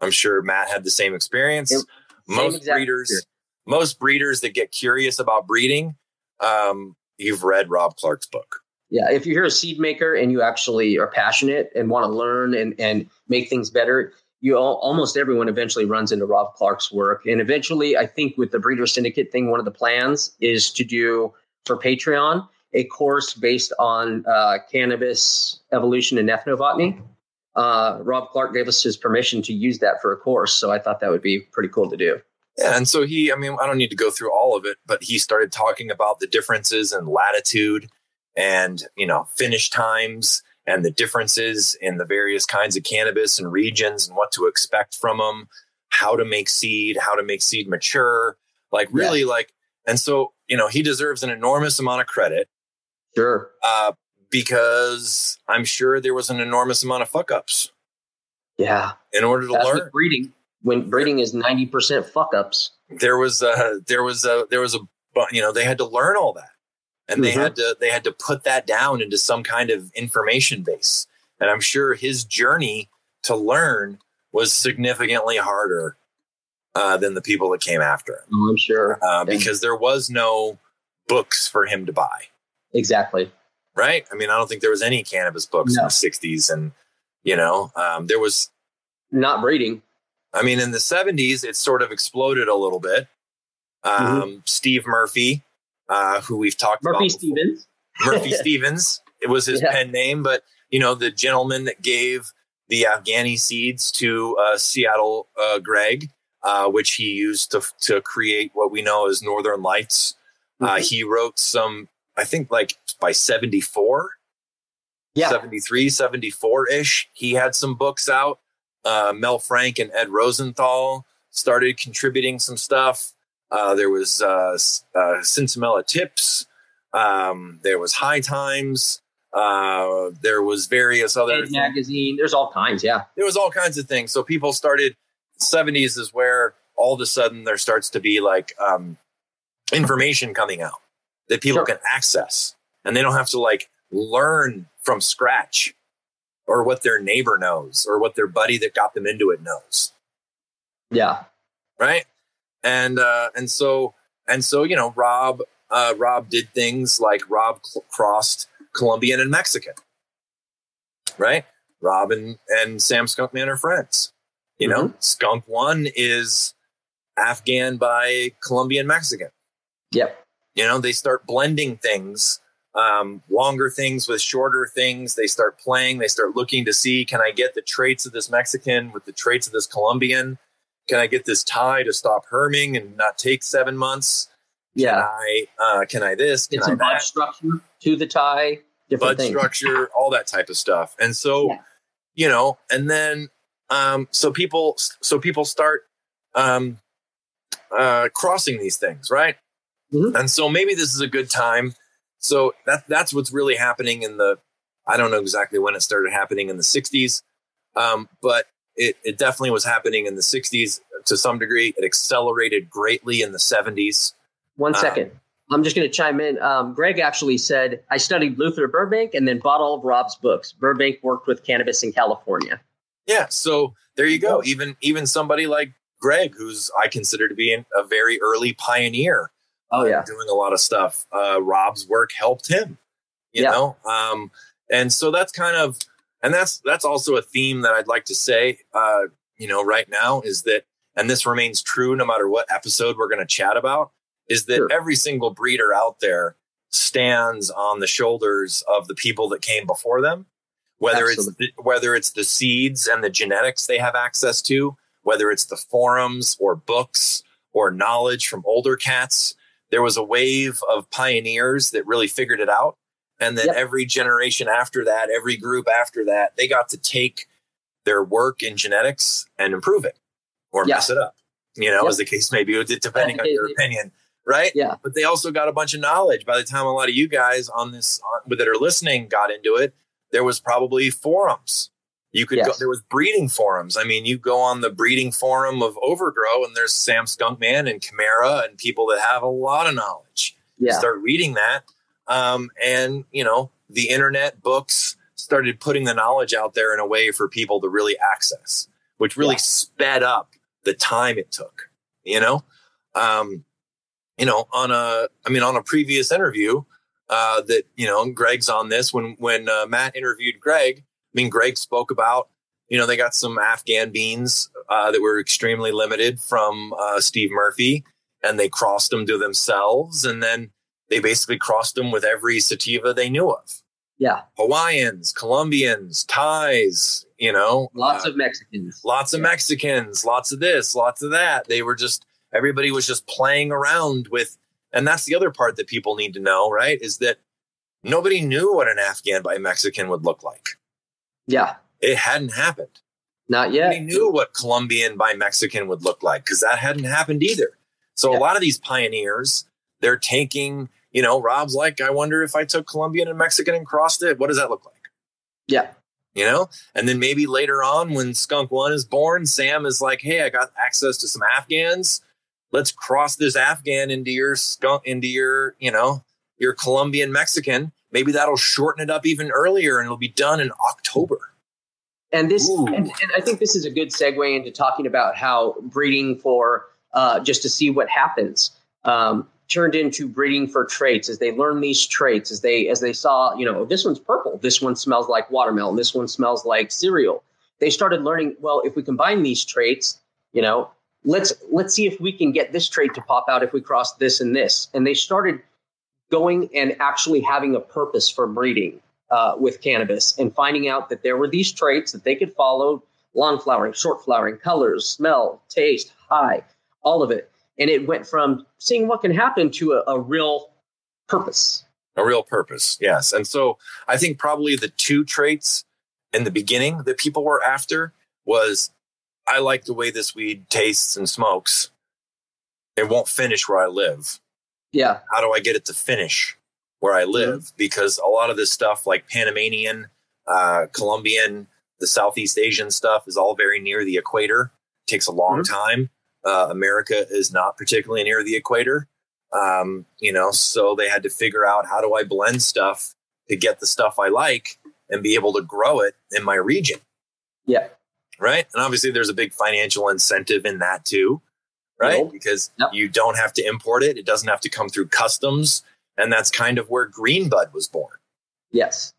[SPEAKER 2] I'm sure Matt had the same experience. It, most breeders, experience. most breeders that get curious about breeding, um, you've read Rob Clarke's book.
[SPEAKER 3] Yeah, if you're a seed maker and you actually are passionate and want to learn and, and make things better, you all, almost everyone eventually runs into Rob Clarke's work. And eventually, I think with the Breeder Syndicate thing, one of the plans is to do for Patreon a course based on uh, cannabis evolution and ethnobotany. Uh, Rob Clarke gave us his permission to use that for a course, so I thought that would be pretty cool to do.
[SPEAKER 2] Yeah, and so he, I mean, I don't need to go through all of it, but he started talking about the differences in latitude and you know finish times and the differences in the various kinds of cannabis and regions and what to expect from them, how to make seed, how to make seed mature, like really yeah. like, and so, you know, he deserves an enormous amount of credit.
[SPEAKER 3] Sure.
[SPEAKER 2] Uh, because I'm sure there was an enormous amount of fuck ups.
[SPEAKER 3] Yeah.
[SPEAKER 2] In order to
[SPEAKER 3] That's
[SPEAKER 2] learn.
[SPEAKER 3] breeding, when breeding is 90% fuck ups.
[SPEAKER 2] There was a, there was a, there was a, you know, they had to learn all that. And they mm-hmm. had to they had to put that down into some kind of information base. And i'm sure his journey to learn was significantly harder uh, than the people that came after him.
[SPEAKER 3] Oh, i'm sure.
[SPEAKER 2] Uh, because there was no books for him to buy.
[SPEAKER 3] Exactly
[SPEAKER 2] right i mean i don't think there was any cannabis books no. in the 60s and you know um, there was
[SPEAKER 3] not breeding.
[SPEAKER 2] I mean, in the 70s, it sort of exploded a little bit. Um, mm-hmm. Steve Murphy, uh, who we've talked
[SPEAKER 3] Murphy
[SPEAKER 2] about.
[SPEAKER 3] Murphy Stevens.
[SPEAKER 2] Murphy (laughs) Stevens. It was his yeah. pen name, but you know, the gentleman that gave the Afghani seeds to uh, Seattle uh, Greg, uh, which he used to, to create what we know as Northern Lights. Uh, mm-hmm. he wrote some, I think, like by 74, yeah. 73, 74 ish. He had some books out. Uh, Mel Frank and Ed Rosenthal started contributing some stuff. Uh, there was uh, uh, Tips. Um, there was High Times. Uh, there was various other
[SPEAKER 3] magazine. There's all kinds. Yeah,
[SPEAKER 2] there was all kinds of things. So people started. 70s is where all of a sudden there starts to be like um, information coming out that people sure. can access, and they don't have to like learn from scratch or what their neighbor knows or what their buddy that got them into it knows.
[SPEAKER 3] Yeah.
[SPEAKER 2] Right. And uh, and so and so you know Rob uh, Rob did things like Rob cl- crossed Colombian and Mexican. Right. Rob and, and Sam Skunkman are friends. You mm-hmm. know, Skunk One is Afghan by Colombian Mexican.
[SPEAKER 3] Yep.
[SPEAKER 2] You know, they start blending things, um, longer things with shorter things. They start playing. They start looking to see can I get the traits of this Mexican with the traits of this Colombian? Can I get this Thai to stop herming and not take seven months?
[SPEAKER 3] Yeah.
[SPEAKER 2] Can I, uh, can I this? Can
[SPEAKER 3] it's
[SPEAKER 2] I
[SPEAKER 3] a bud structure to the Thai,
[SPEAKER 2] bud things. structure, all that type of stuff. And so, yeah. you know, and then, um, so people, so people start, um, uh, crossing these things, right? Mm-hmm. And so maybe this is a good time. So that that's what's really happening in the. I don't know exactly when it started happening in the '60s, um, but it, it definitely was happening in the 60s to some degree. It accelerated greatly in the 70s.
[SPEAKER 3] One second. uh, second. I'm just going to chime in. Um, Greg actually said, I studied Luther Burbank and then bought all of Rob's books. Burbank worked with cannabis in California.
[SPEAKER 2] Yeah. So there you go. Even, even somebody like Greg, who's I consider to be a very early pioneer.
[SPEAKER 3] Oh yeah.
[SPEAKER 2] Doing a lot of stuff. Uh, Rob's work helped him, you yeah. know? Um, and so that's kind of, and that's that's also a theme that I'd like to say, uh, you know, right now is that, and this remains true no matter what episode we're going to chat about, is that sure. every single breeder out there stands on the shoulders of the people that came before them, whether Absolutely. it's the, whether it's the seeds and the genetics they have access to, whether it's the forums or books or knowledge from older cats. There was a wave of pioneers that really figured it out and then yep. every generation after that, every group after that, they got to take their work in genetics and improve it or yeah. mess it up, you know, yep. as the case may be, depending on your opinion. Right.
[SPEAKER 3] Yeah.
[SPEAKER 2] But they also got a bunch of knowledge. By the time a lot of you guys on this on, that are listening got into it, there was probably forums. You could yes. go, there was breeding forums. I mean, you go on the breeding forum of Overgrow and there's Sam Skunkman and Chimera and people that have a lot of knowledge.
[SPEAKER 3] Yeah.
[SPEAKER 2] You start reading that um, and, you know, the internet, books started putting the knowledge out there in a way for people to really access, which really yeah. sped up the time it took, you know? Um, you know, on a, I mean, on a previous interview, uh, that, you know, Greg's on this when, when, uh, Matt interviewed Greg, mean, Greg spoke about, you know, they got some Afghan beans, uh, that were extremely limited from, uh, Steve Murphy and they crossed them to themselves. And then, they basically crossed them with every sativa they knew of.
[SPEAKER 3] Yeah.
[SPEAKER 2] Hawaiians, Colombians, Thais, you know,
[SPEAKER 3] lots uh, of Mexicans,
[SPEAKER 2] lots of. Mexicans, lots of this, lots of that. They were just, everybody was just playing around with, and that's the other part that people need to know, right? Is that nobody knew what an Afghan by Mexican would look like.
[SPEAKER 3] Yeah.
[SPEAKER 2] It hadn't happened.
[SPEAKER 3] Not yet.
[SPEAKER 2] They knew what Colombian by Mexican would look like because that hadn't happened either. So yeah. a lot of these pioneers, they're taking you know, Rob's like, I wonder if I took Colombian and Mexican and crossed it, what does that look like?
[SPEAKER 3] Yeah.
[SPEAKER 2] You know, and then maybe later on when Skunk One is born, Sam is like, Hey, I got access to some Afghans. Let's cross this Afghan into your skunk, into your, you know, your Colombian Mexican. Maybe that'll shorten it up even earlier and it'll be done in October.
[SPEAKER 3] And this, and, and, I think this is a good segue into talking about how breeding for uh, just to see what happens. Um, turned into breeding for traits as they learn these traits as they as they saw you know this one's purple this one smells like watermelon this one smells like cereal they started learning. Well, if we combine these traits, you know, let's let's see if we can get this trait to pop out if we cross this and this. And they started going and actually having a purpose for breeding uh, with cannabis and finding out that there were these traits that they could follow long flowering, short flowering, colors, smell, taste, high, all of it. And it went from seeing what can happen to a, a real purpose.
[SPEAKER 2] A real purpose, yes. And so I think probably the two traits in the beginning that people were after was I like the way this weed tastes and smokes. It won't finish where I live.
[SPEAKER 3] Yeah.
[SPEAKER 2] How do I get it to finish where I live? Mm-hmm. Because a lot of this stuff, like Panamanian, uh, Colombian, the Southeast Asian stuff, is all very near the equator. It takes a long mm-hmm. time. Uh, America is not particularly near the equator. Um, you know, so they had to figure out how do I blend stuff to get the stuff I like and be able to grow it in my region.
[SPEAKER 3] Yeah.
[SPEAKER 2] Right. And obviously, there's a big financial incentive in that too right? Nope. Because yep. you don't have to import it, it doesn't have to come through customs. And that's kind of where Green Bud was born.
[SPEAKER 3] Yes.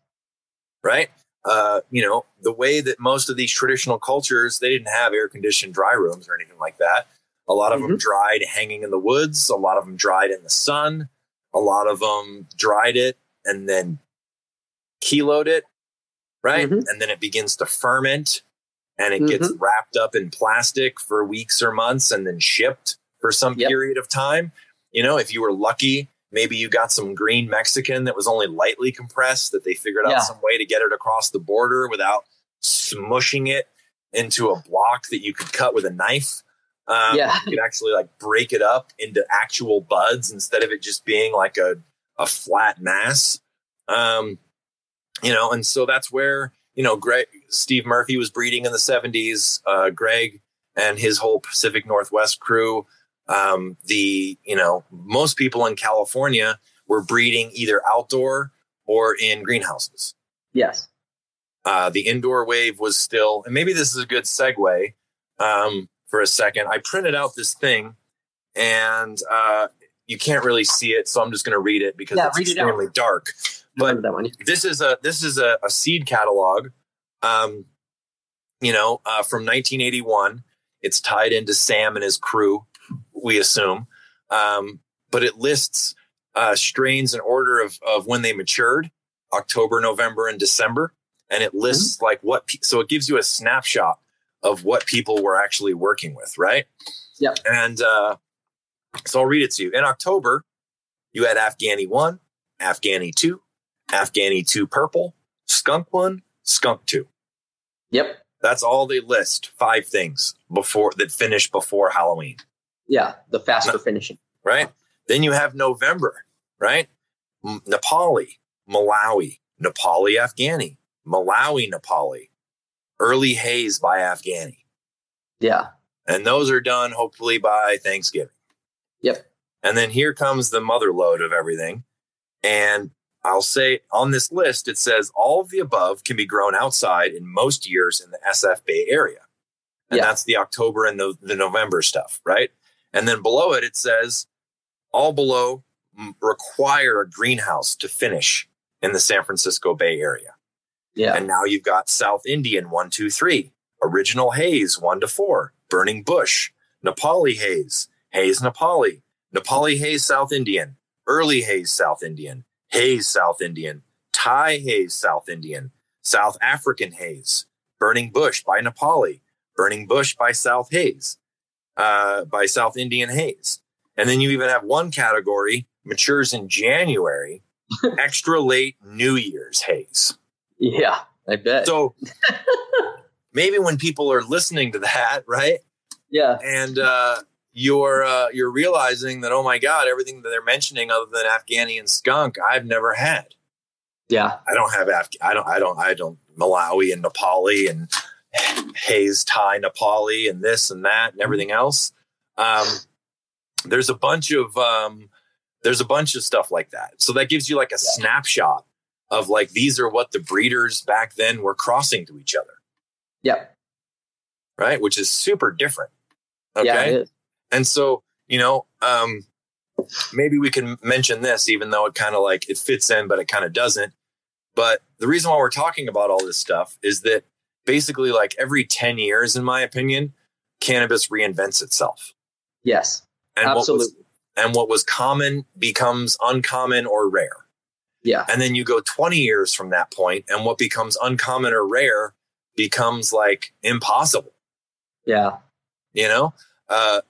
[SPEAKER 2] Right? Uh, you know, the way that most of these traditional cultures, they didn't have air conditioned dry rooms or anything like that. A lot of mm-hmm. them dried hanging in the woods, a lot of them dried in the sun, a lot of them dried it and then kiloed it, right? Mm-hmm. And then it begins to ferment and it mm-hmm. gets wrapped up in plastic for weeks or months and then shipped for some yep. period of time. You know, if you were lucky, maybe you got some green Mexican that was only lightly compressed that they figured out yeah. some way to get it across the border without smushing it into a block that you could cut with a knife. Um, yeah. You could actually like break it up into actual buds instead of it just being like a, a flat mass. Um, you know, and so that's where you know, Greg, Steve Murphy was breeding in the 70s. Uh, Greg and his whole Pacific Northwest crew. Um, the, you know, most people in California were breeding either outdoor or in greenhouses.
[SPEAKER 3] Yes.
[SPEAKER 2] Uh, the indoor wave was still, and maybe this is a good segue um, for a second. I printed out this thing and uh, you can't really see it. So I'm just going to read it because yeah, it's extremely it dark. But that one. this is a this is a, a seed catalog, um, you know, uh, from 1981. It's tied into Sam and his crew, we assume, um, but it lists uh, strains in order of of when they matured, October, November, and December, and it lists mm-hmm. like what. Pe- so it gives you a snapshot of what people were actually working with, right?
[SPEAKER 3] Yeah.
[SPEAKER 2] And uh, so I'll read it to you. In October, you had Afghani one, Afghani two, Afghani 2 purple, skunk 1, skunk 2.
[SPEAKER 3] Yep.
[SPEAKER 2] That's all they list. Five things before that finish before Halloween.
[SPEAKER 3] Yeah, the faster finishing.
[SPEAKER 2] Right? Then you have November, right? Nepali, Malawi, Nepali Afghani, Malawi Nepali, early haze by Afghani.
[SPEAKER 3] Yeah.
[SPEAKER 2] And those are done hopefully by Thanksgiving.
[SPEAKER 3] Yep.
[SPEAKER 2] And then here comes the mother load of everything. And I'll say on this list, it says all of the above can be grown outside in most years in the SF Bay area. And yeah. that's the October and the, the November stuff, right? And then below it, it says all below require a greenhouse to finish in the San Francisco Bay Area.
[SPEAKER 3] Yeah.
[SPEAKER 2] And now you've got South Indian one, two, three, original haze one to four, burning bush, Nepali haze, haze Nepali, Nepali haze South Indian, early haze South Indian, Haze South Indian, Thai Haze South Indian, South African Haze, Burning Bush by Nepali, Burning Bush by South Haze, uh, by South Indian Haze. And then you even have one category matures in January, (laughs) extra late New Year's Haze.
[SPEAKER 3] Yeah, I bet.
[SPEAKER 2] So (laughs) maybe when people are listening to that, right?
[SPEAKER 3] Yeah.
[SPEAKER 2] And uh, you're uh, you're realizing that oh my god, everything that they're mentioning other than Afghani and skunk, I've never had.
[SPEAKER 3] Yeah,
[SPEAKER 2] I don't have Af- I don't I don't I don't Malawi and Nepali and Haze Thai Nepali and this and that and everything else. Um, there's a bunch of um, there's a bunch of stuff like that. So that gives you like a yeah. snapshot of like these are what the breeders back then were crossing to each other.
[SPEAKER 3] Yeah.
[SPEAKER 2] Right, which is super different. Okay. Yeah, and so, you know, um, maybe we can mention this, even though it kind of like it fits in, but it kind of doesn't. But the reason why we're talking about all this stuff is that basically like every 10 years, in my opinion, cannabis reinvents itself.
[SPEAKER 3] Yes.
[SPEAKER 2] And
[SPEAKER 3] absolutely.
[SPEAKER 2] What was, and what was common becomes uncommon or rare.
[SPEAKER 3] Yeah.
[SPEAKER 2] And then you go 20 years from that point, and what becomes uncommon or rare becomes like impossible.
[SPEAKER 3] Yeah.
[SPEAKER 2] You know, uh,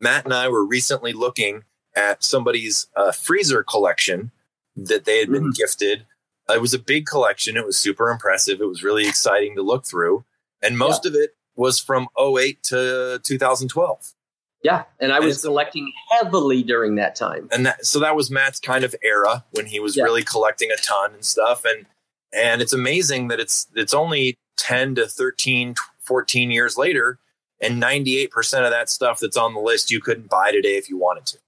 [SPEAKER 2] Matt and I were recently looking at somebody's uh, freezer collection that they had been mm-hmm. gifted. It was a big collection. It was super impressive. It was really exciting to look through. And most yeah. of it was from 08 to 2012.
[SPEAKER 3] Yeah, and I was collecting heavily during that time.
[SPEAKER 2] And that, so that was Matt's kind of era when he was yeah. really collecting a ton and stuff and and it's amazing that it's it's only 10 to 13 14 years later and 98% of that stuff that's on the list you couldn't buy today if you wanted to.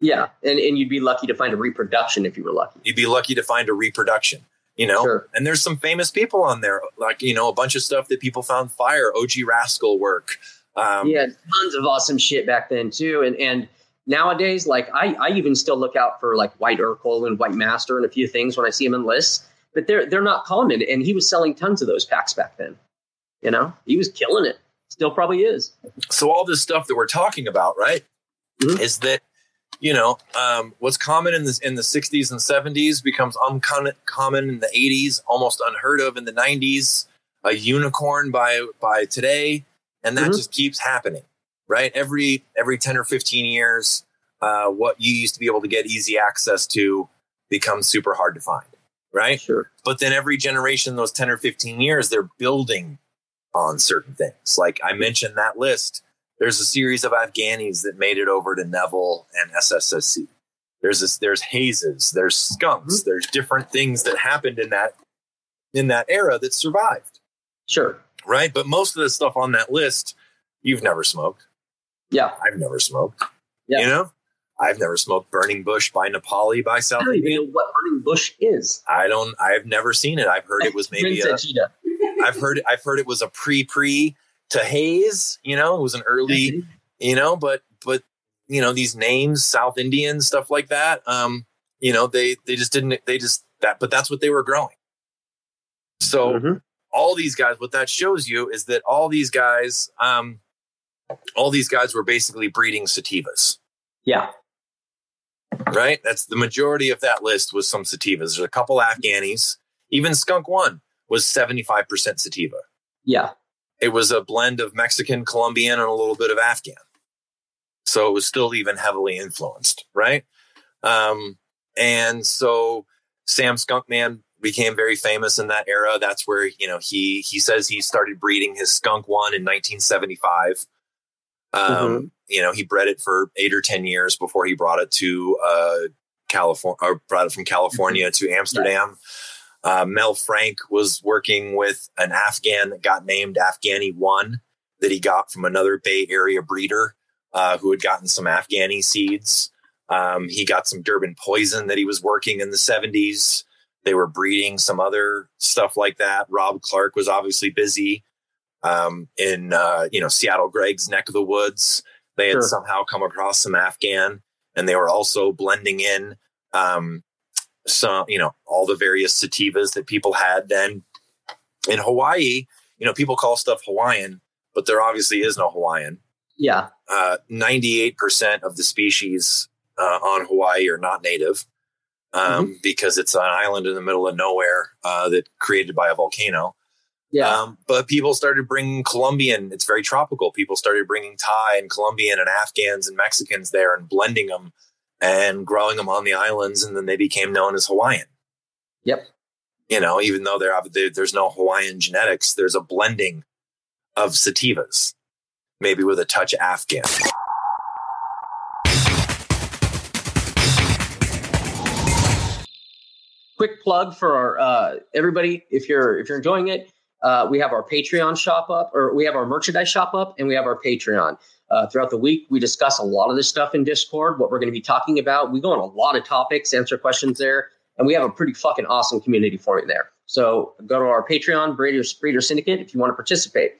[SPEAKER 3] Yeah, and and you'd be lucky to find a reproduction if you were lucky.
[SPEAKER 2] You'd be lucky to find a reproduction you know sure. and there's some famous people on there like you know a bunch of stuff that people found fire og rascal work
[SPEAKER 3] um, yeah, tons of awesome shit back then too. And and nowadays, like I, I even still look out for like White Urkel and White Master and a few things when I see them in lists, but they're they're not common. And he was selling tons of those packs back then. You know, he was killing it. Still probably is.
[SPEAKER 2] So all this stuff that we're talking about, right, mm-hmm. is that you know um, what's common in the in the 60s and 70s becomes uncommon in the 80s, almost unheard of in the 90s. A unicorn by by today and that mm-hmm. just keeps happening right every every 10 or 15 years uh, what you used to be able to get easy access to becomes super hard to find right
[SPEAKER 3] sure
[SPEAKER 2] but then every generation those 10 or 15 years they're building on certain things like i mentioned that list there's a series of afghanis that made it over to neville and sssc there's this there's hazes there's skunks mm-hmm. there's different things that happened in that in that era that survived
[SPEAKER 3] sure
[SPEAKER 2] right? But most of the stuff on that list, you've never smoked.
[SPEAKER 3] Yeah.
[SPEAKER 2] I've never smoked. Yeah. You know? I've never smoked Burning Bush by Nepali by South I
[SPEAKER 3] don't even know what Burning Bush is.
[SPEAKER 2] I don't I've never seen it. I've heard it was maybe a I've heard I've heard it was a pre pre to haze, you know, it was an early, you know, but but you know, these names, South Indian, stuff like that, um, you know, they they just didn't they just that but that's what they were growing. So mm-hmm all these guys, what that shows you is that all these guys, um, all these guys were basically breeding sativas.
[SPEAKER 3] Yeah.
[SPEAKER 2] Right? That's the majority of that list was some sativas. There's a couple Afghanis. Even Skunk One was 75% sativa.
[SPEAKER 3] Yeah.
[SPEAKER 2] It was a blend of Mexican, Colombian, and a little bit of Afghan. So it was still even heavily influenced, right? Um, and so Sam Skunkman became very famous in that era. That's where you know he he says he started breeding his skunk one in 1975. Um, mm-hmm. You know, he bred it for eight or ten years before he brought it to uh, California, or brought it from California mm-hmm. to Amsterdam. Yeah. Uh, Mel Frank was working with an Afghan that got named Afghani One that he got from another Bay Area breeder uh, who had gotten some Afghani seeds. Um, he got some Durban poison that he was working in the 70s. They were breeding some other stuff like that. Rob Clarke was obviously busy um, in uh, you know Seattle Greg's neck of the woods. They had sure. somehow come across some Afghan, and they were also blending in um, some you know all the various sativas that people had then in Hawaii. You know, people call stuff Hawaiian, but there obviously is no Hawaiian.
[SPEAKER 3] Yeah,
[SPEAKER 2] uh, ninety-eight percent of the species uh, on Hawaii are not native um, mm-hmm. because it's an island in the middle of nowhere uh, that created by a volcano.
[SPEAKER 3] Yeah. Um,
[SPEAKER 2] but people started bringing Colombian. It's very tropical. People started bringing Thai and Colombian and Afghans and Mexicans there and blending them and growing them on the islands, and then they became known as Hawaiian.
[SPEAKER 3] Yep.
[SPEAKER 2] You know, even though there there's no Hawaiian genetics, there's a blending of sativas, maybe with a touch Afghan.
[SPEAKER 3] quick plug for our uh, everybody. If you're if you're enjoying it, uh, we have our Patreon shop up, or we have our merchandise shop up, and we have our Patreon. Uh, throughout the week, we discuss a lot of this stuff in Discord. What we're going to be talking about. We go on a lot of topics, answer questions there, and we have a pretty fucking awesome community for you there. So go to our Patreon, Breeder, Breeder Syndicate, if you want to participate.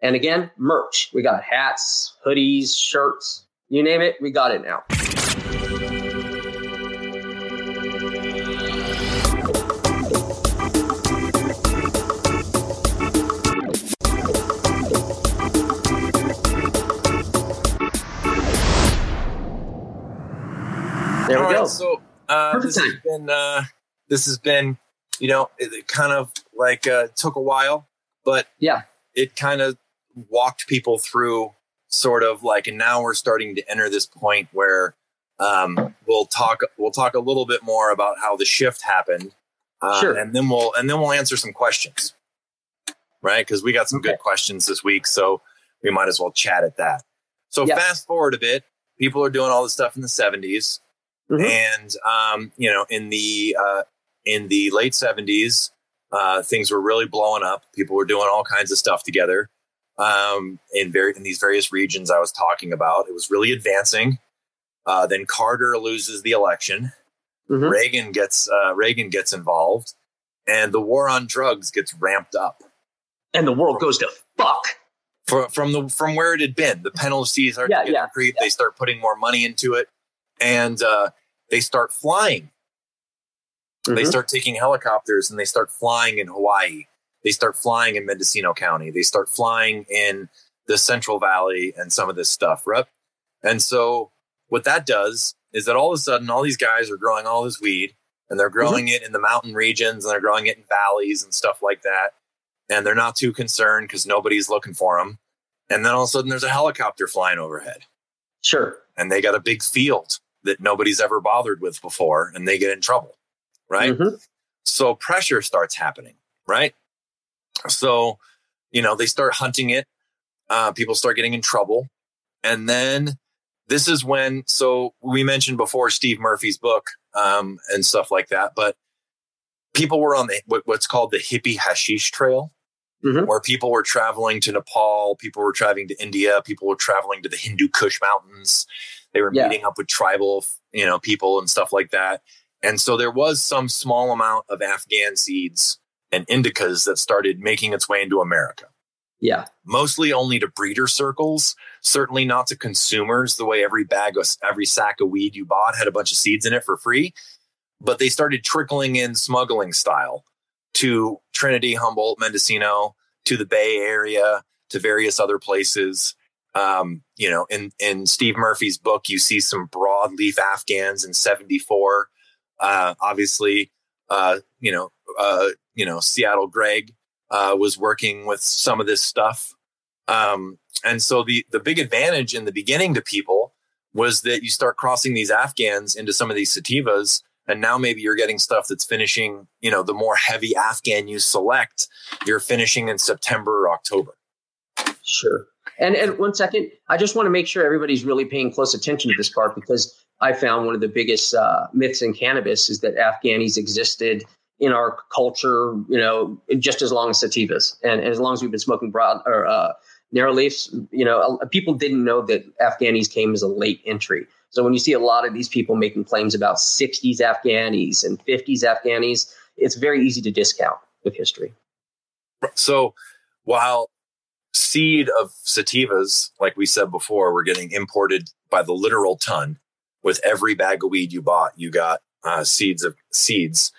[SPEAKER 3] And again, merch. We got hats, hoodies, shirts, you name it, we got it now. There we
[SPEAKER 2] All
[SPEAKER 3] go.
[SPEAKER 2] so uh,
[SPEAKER 3] Perfect
[SPEAKER 2] this has been uh, this has been you know it, it kind of like uh, took a while, but
[SPEAKER 3] Yeah.
[SPEAKER 2] it kind of walked people through sort of like, and now we're starting to enter this point where um, we'll talk we'll talk a little bit more about how the shift happened, uh,
[SPEAKER 3] Sure.
[SPEAKER 2] and then we'll and then we'll answer some questions, right? Because we got some good questions this week, so we might as well chat at that. So
[SPEAKER 3] Yeah.
[SPEAKER 2] fast forward a bit, people are doing all this stuff in the 70s
[SPEAKER 3] Mhm.
[SPEAKER 2] and um, you know in the uh, in the late 70s uh, things were really blowing up people were doing all kinds of stuff together um, in very in these various regions i was talking about it was really advancing uh, then carter loses the election
[SPEAKER 3] Mhm.
[SPEAKER 2] reagan gets uh, reagan gets involved and the war on drugs gets ramped up
[SPEAKER 3] And the world goes to fuck.
[SPEAKER 2] for, from the from where it had been. The penalties are
[SPEAKER 3] Yeah, yeah,
[SPEAKER 2] creep. They start putting more money into it, and uh, they start flying. They
[SPEAKER 3] Mhm.
[SPEAKER 2] start taking helicopters and they start flying in Hawaii. They start flying in Mendocino County. They start flying in the Central Valley and some of this stuff, right? And so what that does is that all of a sudden all these guys are growing all this weed and they're growing it in the mountain regions and they're growing it in valleys and stuff like that. And they're not too concerned because nobody's looking for them. And then all of a sudden there's a helicopter flying overhead
[SPEAKER 3] Sure.
[SPEAKER 2] and they got a big field that nobody's ever bothered with before and they get in trouble, right?
[SPEAKER 3] Mhm.
[SPEAKER 2] So pressure starts happening, right? So, you know, they start hunting it. Uh, people start getting in trouble. And then this is when, so we mentioned before Steve Murphy's book um, and stuff like that, but people were on the what, what's called the hippie hashish trail,
[SPEAKER 3] Mhm.
[SPEAKER 2] where people were traveling to Nepal, people were traveling to India, people were traveling to the Hindu Kush mountains. They were
[SPEAKER 3] Yeah.
[SPEAKER 2] meeting up with tribal, you know, people and stuff like that. And so there was some small amount of Afghan seeds and indicas that started making its way into America.
[SPEAKER 3] Yeah.
[SPEAKER 2] Mostly only to breeder circles, certainly not to consumers. The way every bag of every sack of weed you bought had a bunch of seeds in it for free, but they started trickling in smuggling style to Trinity, Humboldt, Mendocino, to the Bay Area, to various other places. Um, you know, in in Steve Murphy's book, you see some broadleaf Afghans in '74. Uh, obviously, uh, you know, uh, you know, Seattle Greg uh, was working with some of this stuff, um, and so the the big advantage in the beginning to people was that you start crossing these Afghans into some of these sativas, and now maybe you're getting stuff that's finishing. You know, the more heavy Afghan you select, you're finishing in September or October.
[SPEAKER 3] Sure. And and one second, I just want to make sure everybody's really paying close attention to this part because I found one of the biggest uh, myths in cannabis is that Afghanis existed in our culture, you know, just as long as sativas, and, and as long as we've been smoking broad or uh, narrow leaves, you know, people didn't know that Afghanis came as a late entry. So when you see a lot of these people making claims about 60s Afghanis and 50s Afghanis, it's very easy to discount with history.
[SPEAKER 2] So while seed of sativas, like we said before, were getting imported by the literal ton, with every bag of weed you bought, you got uh, seeds of seeds.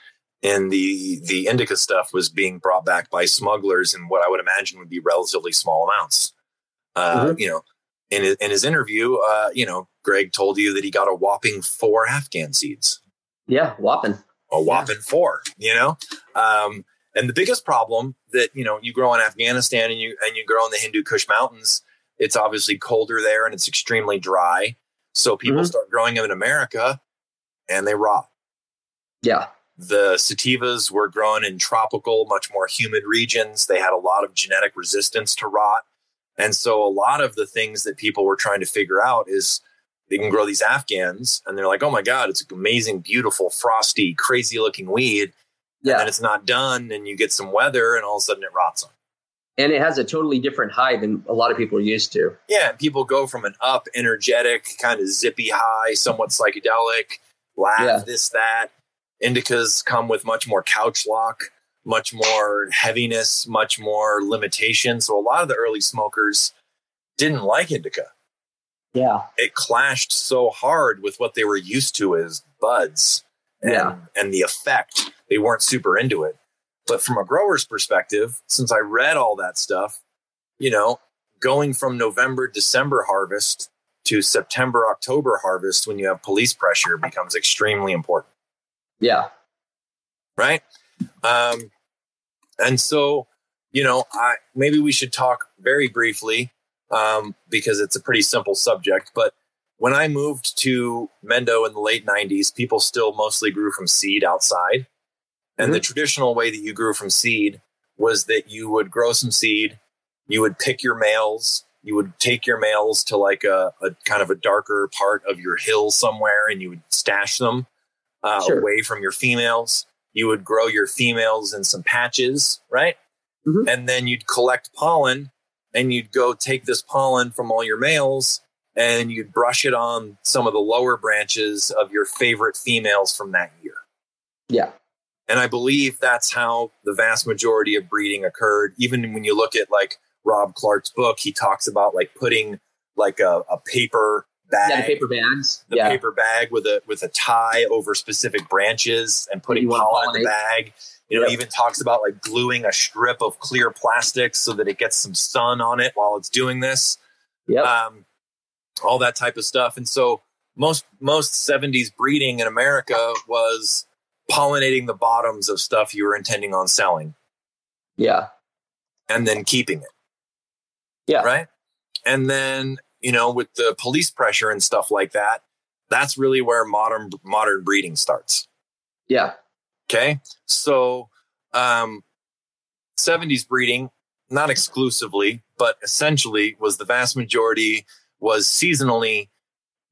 [SPEAKER 2] And the the indica stuff was being brought back by smugglers in what I would imagine would be relatively small amounts. Uh, You know, in his, in his interview, uh, you know, Greg told you that he got a whopping four Afghan seeds
[SPEAKER 3] Yeah, whopping.
[SPEAKER 2] a whopping four, you know? Um, and the biggest problem that, you know, you grow in Afghanistan and you, and you grow in the Hindu Kush mountains, it's obviously colder there and it's extremely dry. So people
[SPEAKER 3] Mhm.
[SPEAKER 2] start growing them in America and they rot.
[SPEAKER 3] Yeah.
[SPEAKER 2] The sativas were grown in tropical, much more humid regions. They had a lot of genetic resistance to rot. And so a lot of the things that people were trying to figure out is they can grow these Afghans and they're like, oh my God, it's amazing, beautiful, frosty, crazy looking weed.
[SPEAKER 3] Yeah.
[SPEAKER 2] And then it's not done and you get some weather and all of a sudden it rots on.
[SPEAKER 3] and it has a totally different high than a lot of people are used to.
[SPEAKER 2] Yeah, and people go from an up, energetic, kind of zippy high, somewhat psychedelic, laugh,
[SPEAKER 3] Yeah.
[SPEAKER 2] this, that. Indicas come with much more couch lock, much more heaviness, much more limitation. So a lot of the early smokers didn't like indica.
[SPEAKER 3] Yeah,
[SPEAKER 2] It clashed so hard with what they were used to as buds and,
[SPEAKER 3] Yeah.
[SPEAKER 2] and the effect. They weren't super into it. But from a grower's perspective, since I read all that stuff, you know, going from November, December harvest to September, October harvest when you have police pressure becomes extremely important.
[SPEAKER 3] Yeah.
[SPEAKER 2] Right. Um, and so, you know, I maybe we should talk very briefly um, because it's a pretty simple subject. But when I moved to Mendo in the late 90s, people still mostly grew from seed outside. And mm-hmm. the traditional way that you grew from seed was that you would grow some seed, you would pick your males, you would take your males to like a, a kind of a darker part of your hill somewhere and you would stash them uh, sure. away from your females. You would grow your females in some patches, right? Mm-hmm. And then you'd collect pollen and you'd go take this pollen from all your males and you'd brush it on some of the lower branches of your favorite females from that year.
[SPEAKER 3] Yeah.
[SPEAKER 2] And I believe that's how the vast majority of breeding occurred. Even when you look at like Rob Clarke's book, he talks about like putting like a, a paper bag,
[SPEAKER 3] yeah, the paper bags,
[SPEAKER 2] the
[SPEAKER 3] yeah.
[SPEAKER 2] paper bag with a with a tie over specific branches and putting pollen in the bag. You know, yep. even talks about like gluing a strip of clear plastic so that it gets some sun on it while it's doing this.
[SPEAKER 3] Yeah. Um,
[SPEAKER 2] all that type of stuff. And so most most 70s breeding in America was pollinating the bottoms of stuff you were intending on selling.
[SPEAKER 3] Yeah.
[SPEAKER 2] And then keeping it.
[SPEAKER 3] Yeah.
[SPEAKER 2] Right? And then, you know, with the police pressure and stuff like that, that's really where modern modern breeding starts.
[SPEAKER 3] Yeah.
[SPEAKER 2] Okay. So, um, 70s breeding, not exclusively, but essentially was the vast majority was seasonally,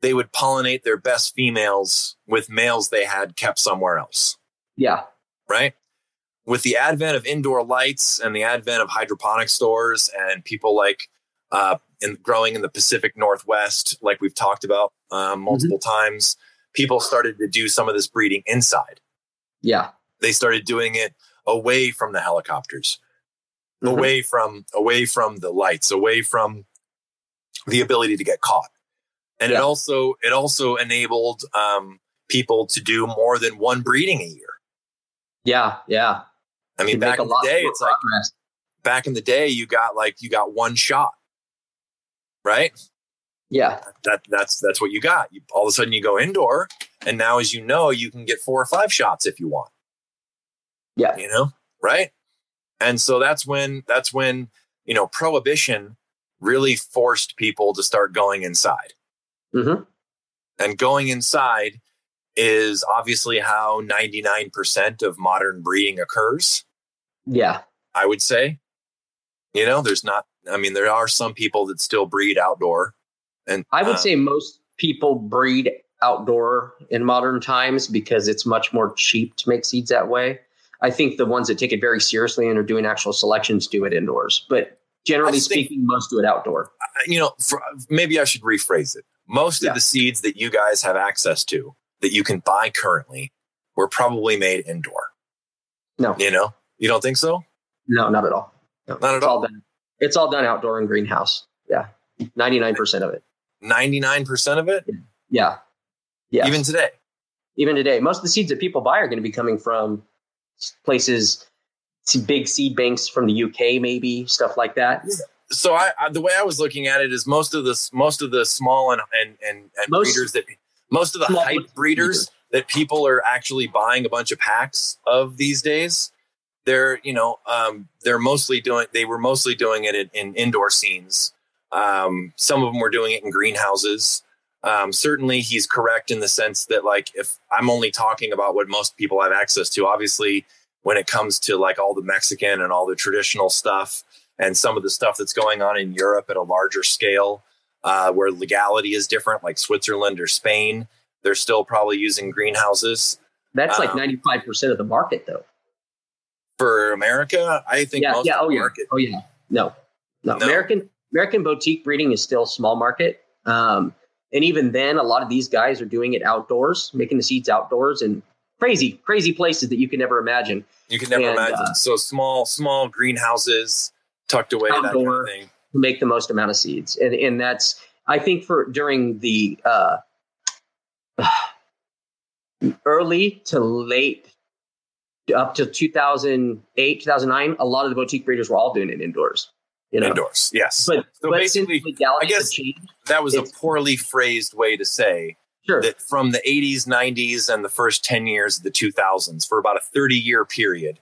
[SPEAKER 2] they would pollinate their best females with males they had kept somewhere else.
[SPEAKER 3] Yeah.
[SPEAKER 2] Right. With the advent of indoor lights and the advent of hydroponic stores and people like uh, in growing in the Pacific Northwest, like we've talked about um, multiple mm-hmm. times, people started to do some of this breeding inside.
[SPEAKER 3] Yeah.
[SPEAKER 2] They started doing it away from the helicopters, mm-hmm. away from away from the lights, away from the ability to get caught. And yeah. it also it also enabled um, people to do more than one breeding a year.
[SPEAKER 3] Yeah, yeah.
[SPEAKER 2] I mean, back in the day, it's progress. like back in the day, you got like you got one shot, right?
[SPEAKER 3] Yeah,
[SPEAKER 2] that that's that's what you got. You, all of a sudden, you go indoor, and now, as you know, you can get four or five shots if you want.
[SPEAKER 3] Yeah.
[SPEAKER 2] You know, right? And so that's when that's when, you know, prohibition really forced people to start going inside.
[SPEAKER 3] Mm-hmm.
[SPEAKER 2] And going inside is obviously how 99% of modern breeding occurs.
[SPEAKER 3] Yeah.
[SPEAKER 2] I would say. You know, there's not, I mean, there are some people that still breed outdoor. And
[SPEAKER 3] I would uh, say most people breed outdoor in modern times because it's much more cheap to make seeds that way. I think the ones that take it very seriously and are doing actual selections do it indoors, but generally speaking, most do it outdoor.
[SPEAKER 2] You know, for, maybe I should rephrase it. Most yeah. of the seeds that you guys have access to that you can buy currently were probably made indoor.
[SPEAKER 3] No,
[SPEAKER 2] you know, you don't think so?
[SPEAKER 3] No, not at all.
[SPEAKER 2] No, not at
[SPEAKER 3] it's
[SPEAKER 2] all.
[SPEAKER 3] all done. It's all done outdoor in greenhouse. Yeah, ninety nine percent of it.
[SPEAKER 2] Ninety nine percent of it.
[SPEAKER 3] Yeah. Yeah.
[SPEAKER 2] Even today.
[SPEAKER 3] Even today, most of the seeds that people buy are going to be coming from places, big seed banks from the UK, maybe stuff like that.
[SPEAKER 2] So I, I, the way I was looking at it is most of the most of the small and and and, and most, breeders that most of the hype breeders, that people are actually buying a bunch of packs of these days they're you know um, they're mostly doing they were mostly doing it in, in indoor scenes. Um, some of them were doing it in greenhouses. Um, certainly he's correct in the sense that like if i'm only talking about what most people have access to obviously when it comes to like all the mexican and all the traditional stuff and some of the stuff that's going on in europe at a larger scale uh, where legality is different like switzerland or spain they're still probably using greenhouses.
[SPEAKER 3] That's like 95% um, of the market though.
[SPEAKER 2] For america i think
[SPEAKER 3] yeah, yeah, oh, yeah. Market, oh yeah. No, no no. American american boutique breeding is still small market. Um, and even then, a lot of these guys are doing it outdoors, making the seeds outdoors and crazy, crazy places that you can never imagine.
[SPEAKER 2] You can never and, imagine. Uh, so small, small greenhouses tucked away, outdoor, that kind of
[SPEAKER 3] make the most amount of seeds. And and that's I think for during the uh, (sighs) early to late up to 2008, 2009, a lot of the boutique breeders were all doing it indoors. You know?
[SPEAKER 2] Indoors, yes.
[SPEAKER 3] But,
[SPEAKER 2] So
[SPEAKER 3] but
[SPEAKER 2] basically,
[SPEAKER 3] since legalities
[SPEAKER 2] I guess
[SPEAKER 3] changed,
[SPEAKER 2] that was a poorly phrased way to say
[SPEAKER 3] sure.
[SPEAKER 2] that from the 80s, 90s, and the first 10 years of the 2000s, for about a 30 year period,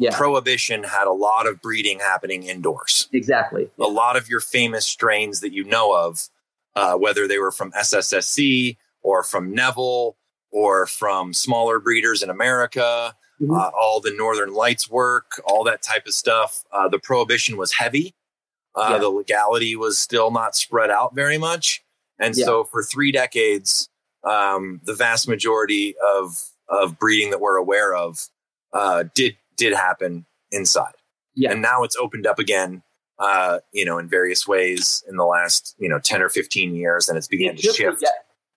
[SPEAKER 3] yeah,
[SPEAKER 2] prohibition had a lot of breeding happening indoors.
[SPEAKER 3] exactly.
[SPEAKER 2] A lot of your famous strains that you know of, uh, whether they were from SSSC or from Neville or from smaller breeders in America,
[SPEAKER 3] Mhm.
[SPEAKER 2] uh, all the Northern Lights work, all that type of stuff. Uh, the prohibition was heavy. Uh,
[SPEAKER 3] Yeah.
[SPEAKER 2] The legality was still not spread out very much. And
[SPEAKER 3] Yeah.
[SPEAKER 2] so for three decades, um, the vast majority of, of breeding that we're aware of uh, did did happen inside.
[SPEAKER 3] Yeah.
[SPEAKER 2] And now it's opened up again, uh, you know, in various ways in the last, you know, 10 or 15 years, and it's began to shift.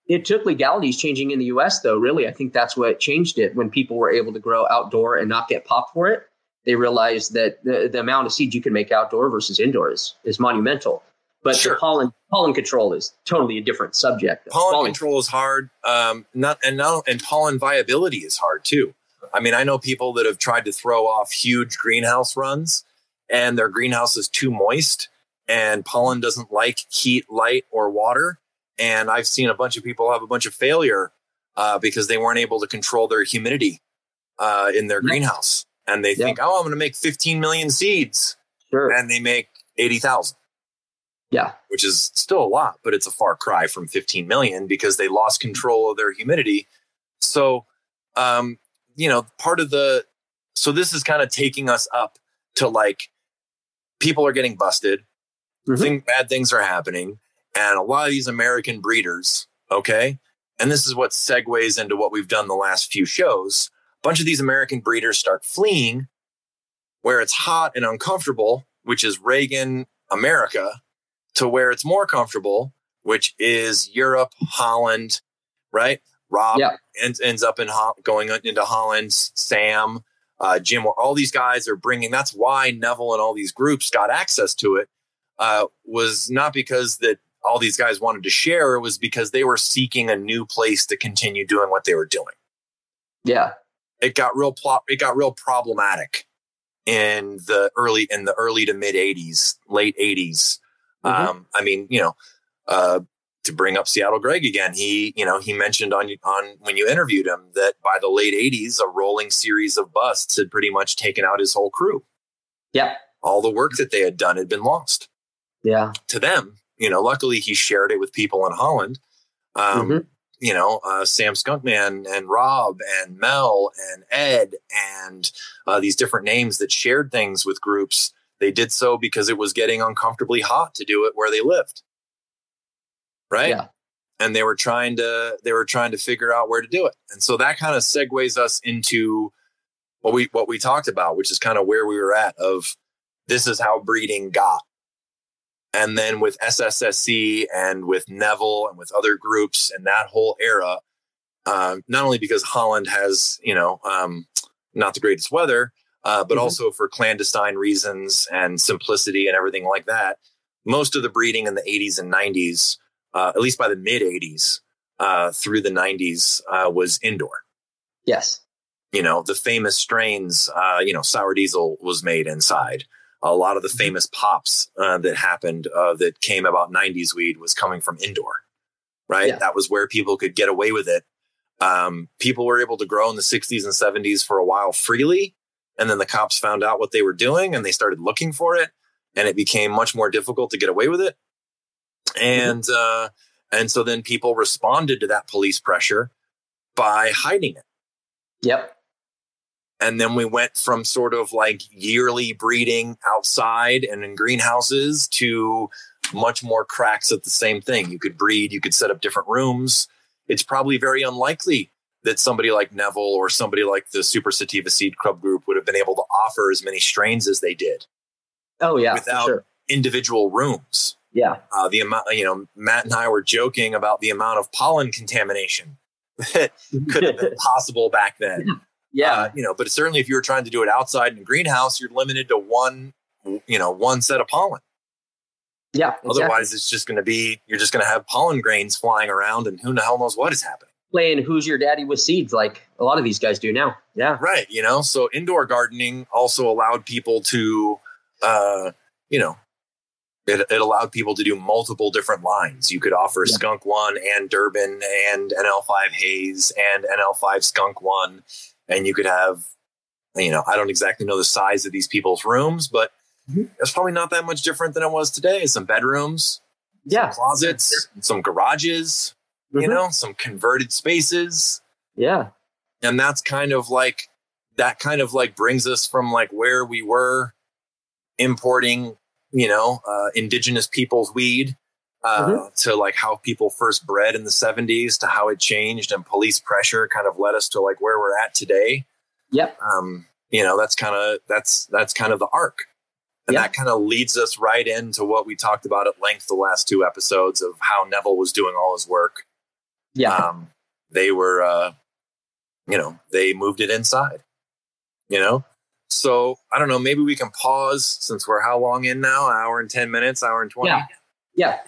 [SPEAKER 3] it took legalities changing in the U.S. though. Really, I think that's what changed it. When people were able to grow outdoor and not get popped for it, they realized that the, the amount of seeds you can make outdoor versus indoors is monumental. But
[SPEAKER 2] Sure.
[SPEAKER 3] the pollen pollen control is totally a different subject.
[SPEAKER 2] pollen control is hard um not and not and pollen viability is hard too i mean i know people that have tried to throw off huge greenhouse runs and their greenhouse is too moist and pollen doesn't like heat light or water and i've seen a bunch of people have a bunch of failure uh, because they weren't able to control their humidity uh, in their
[SPEAKER 3] Yeah.
[SPEAKER 2] greenhouse and they
[SPEAKER 3] Yeah.
[SPEAKER 2] think oh i'm going to make 15 million seeds
[SPEAKER 3] Sure.
[SPEAKER 2] and they make 80000
[SPEAKER 3] Yeah.
[SPEAKER 2] which is still a lot, but it's a far cry from 15 million because they lost control of their humidity. So, um, you know, part of the, so this is kind of taking us up to like people are getting busted,
[SPEAKER 3] Mhm.
[SPEAKER 2] thing, bad things are happening, and a lot of these American breeders, okay, and this is what segues into what we've done the last few shows. A bunch of these American breeders start fleeing where it's hot and uncomfortable, which is Reagan, America, to where it's more comfortable, which is Europe, Holland, right? Rob
[SPEAKER 3] Yeah.
[SPEAKER 2] ends, ends up in Ho- going into Holland, Sam, uh, Jim, all these guys are bringing. That's why Neville and all these groups got access to it. Uh, was not because that all these guys wanted to share. It was because they were seeking a new place to continue doing what they were doing.
[SPEAKER 3] Yeah.
[SPEAKER 2] It got real plot. It got real problematic in the early in the early to mid '80s, late '80s.
[SPEAKER 3] Mhm.
[SPEAKER 2] Um, I mean, you know, uh, to bring up Seattle Greg again, he, you know, he mentioned on on when you interviewed him that by the late '80s, a rolling series of busts had pretty much taken out his whole crew.
[SPEAKER 3] Yeah.
[SPEAKER 2] All the work that they had done had been lost
[SPEAKER 3] Yeah.
[SPEAKER 2] to them. You know, luckily he shared it with people in Holland. Um,
[SPEAKER 3] Mhm.
[SPEAKER 2] You know, uh, Sam Skunkman and Rob and Mel and Ed and uh, these different names that shared things with groups. They did so because it was getting uncomfortably hot to do it where they lived. Right.
[SPEAKER 3] Yeah.
[SPEAKER 2] And they were trying to they were trying to figure out where to do it. And so that kind of segues us into what we what we talked about, which is kind of where we were at of this is how breeding got. And then with SSSC and with Neville and with other groups and that whole era, um, not only because Holland has, you know, um, not the greatest weather, uh, but
[SPEAKER 3] Mhm.
[SPEAKER 2] also for clandestine reasons and simplicity and everything like that. Most of the breeding in the 80s and 90s, uh, at least by the mid 80s uh, through the 90s, uh, was indoor
[SPEAKER 3] Yes.
[SPEAKER 2] you know the famous strains uh you know sour diesel was made inside a lot of the
[SPEAKER 3] Mhm.
[SPEAKER 2] famous pops uh, that happened uh, that came about 90s weed was coming from indoor right
[SPEAKER 3] Yeah.
[SPEAKER 2] that was where people could get away with it um, people were able to grow in the 60s and 70s for a while freely and then the cops found out what they were doing and they started looking for it and it became much more difficult to get away with it and uh, and so then people responded to that police pressure by hiding it
[SPEAKER 3] Yep.
[SPEAKER 2] and then we went from sort of like yearly breeding outside and in greenhouses to much more cracks at the same thing. You could breed, you could set up different rooms. It's probably very unlikely that somebody like Neville or somebody like the Super Sativa Seed Club group would have been able to offer as many strains as they did,
[SPEAKER 3] Oh yeah.
[SPEAKER 2] Without-
[SPEAKER 3] sure.
[SPEAKER 2] individual rooms.
[SPEAKER 3] Yeah.
[SPEAKER 2] Uh, the amount, you know, Matt and I were joking about the amount of pollen contamination (laughs) that could have been (laughs) possible back then.
[SPEAKER 3] yeah.
[SPEAKER 2] Uh, you know, but certainly if you were trying to do it outside in a greenhouse, you're limited to one, you know, one set of pollen.
[SPEAKER 3] yeah. Exactly.
[SPEAKER 2] Otherwise, it's just going to be you're just going to have pollen grains flying around, and who the hell knows what is happening.
[SPEAKER 3] playing who's your daddy with seeds like a lot of these guys do now. Yeah.
[SPEAKER 2] Right. You know, so indoor gardening also allowed people to, uh, you know, it, it allowed people to do multiple different lines. You could offer yeah. Skunk One and Durban and NL5 Haze and NL5 Skunk One, and you could have, you know, I don't exactly know the size of these people's rooms, but mm-hmm. it's probably not that much different than it was today. Some bedrooms,
[SPEAKER 3] yeah,
[SPEAKER 2] some closets, some garages, mm-hmm. you know, some converted spaces,
[SPEAKER 3] yeah,
[SPEAKER 2] and that's kind of like that kind of like brings us from like where we were importing you know, uh, indigenous people's weed uh, mm-hmm. to like how people first bred in the 70s to how it changed and police pressure kind of led us to like where we're at today.
[SPEAKER 3] Yep.
[SPEAKER 2] Um, you know, that's kind of that's that's kind of the arc. And yep. that kind of leads us right into what we talked about at length the last two episodes of how Neville was doing all his work.
[SPEAKER 3] Yeah.
[SPEAKER 2] Um, they were uh, you know, they moved it inside. You know? So I don't know. Maybe we can pause since we're how long in now? An hour and ten minutes, hour and twenty.
[SPEAKER 3] Yeah. Yeah.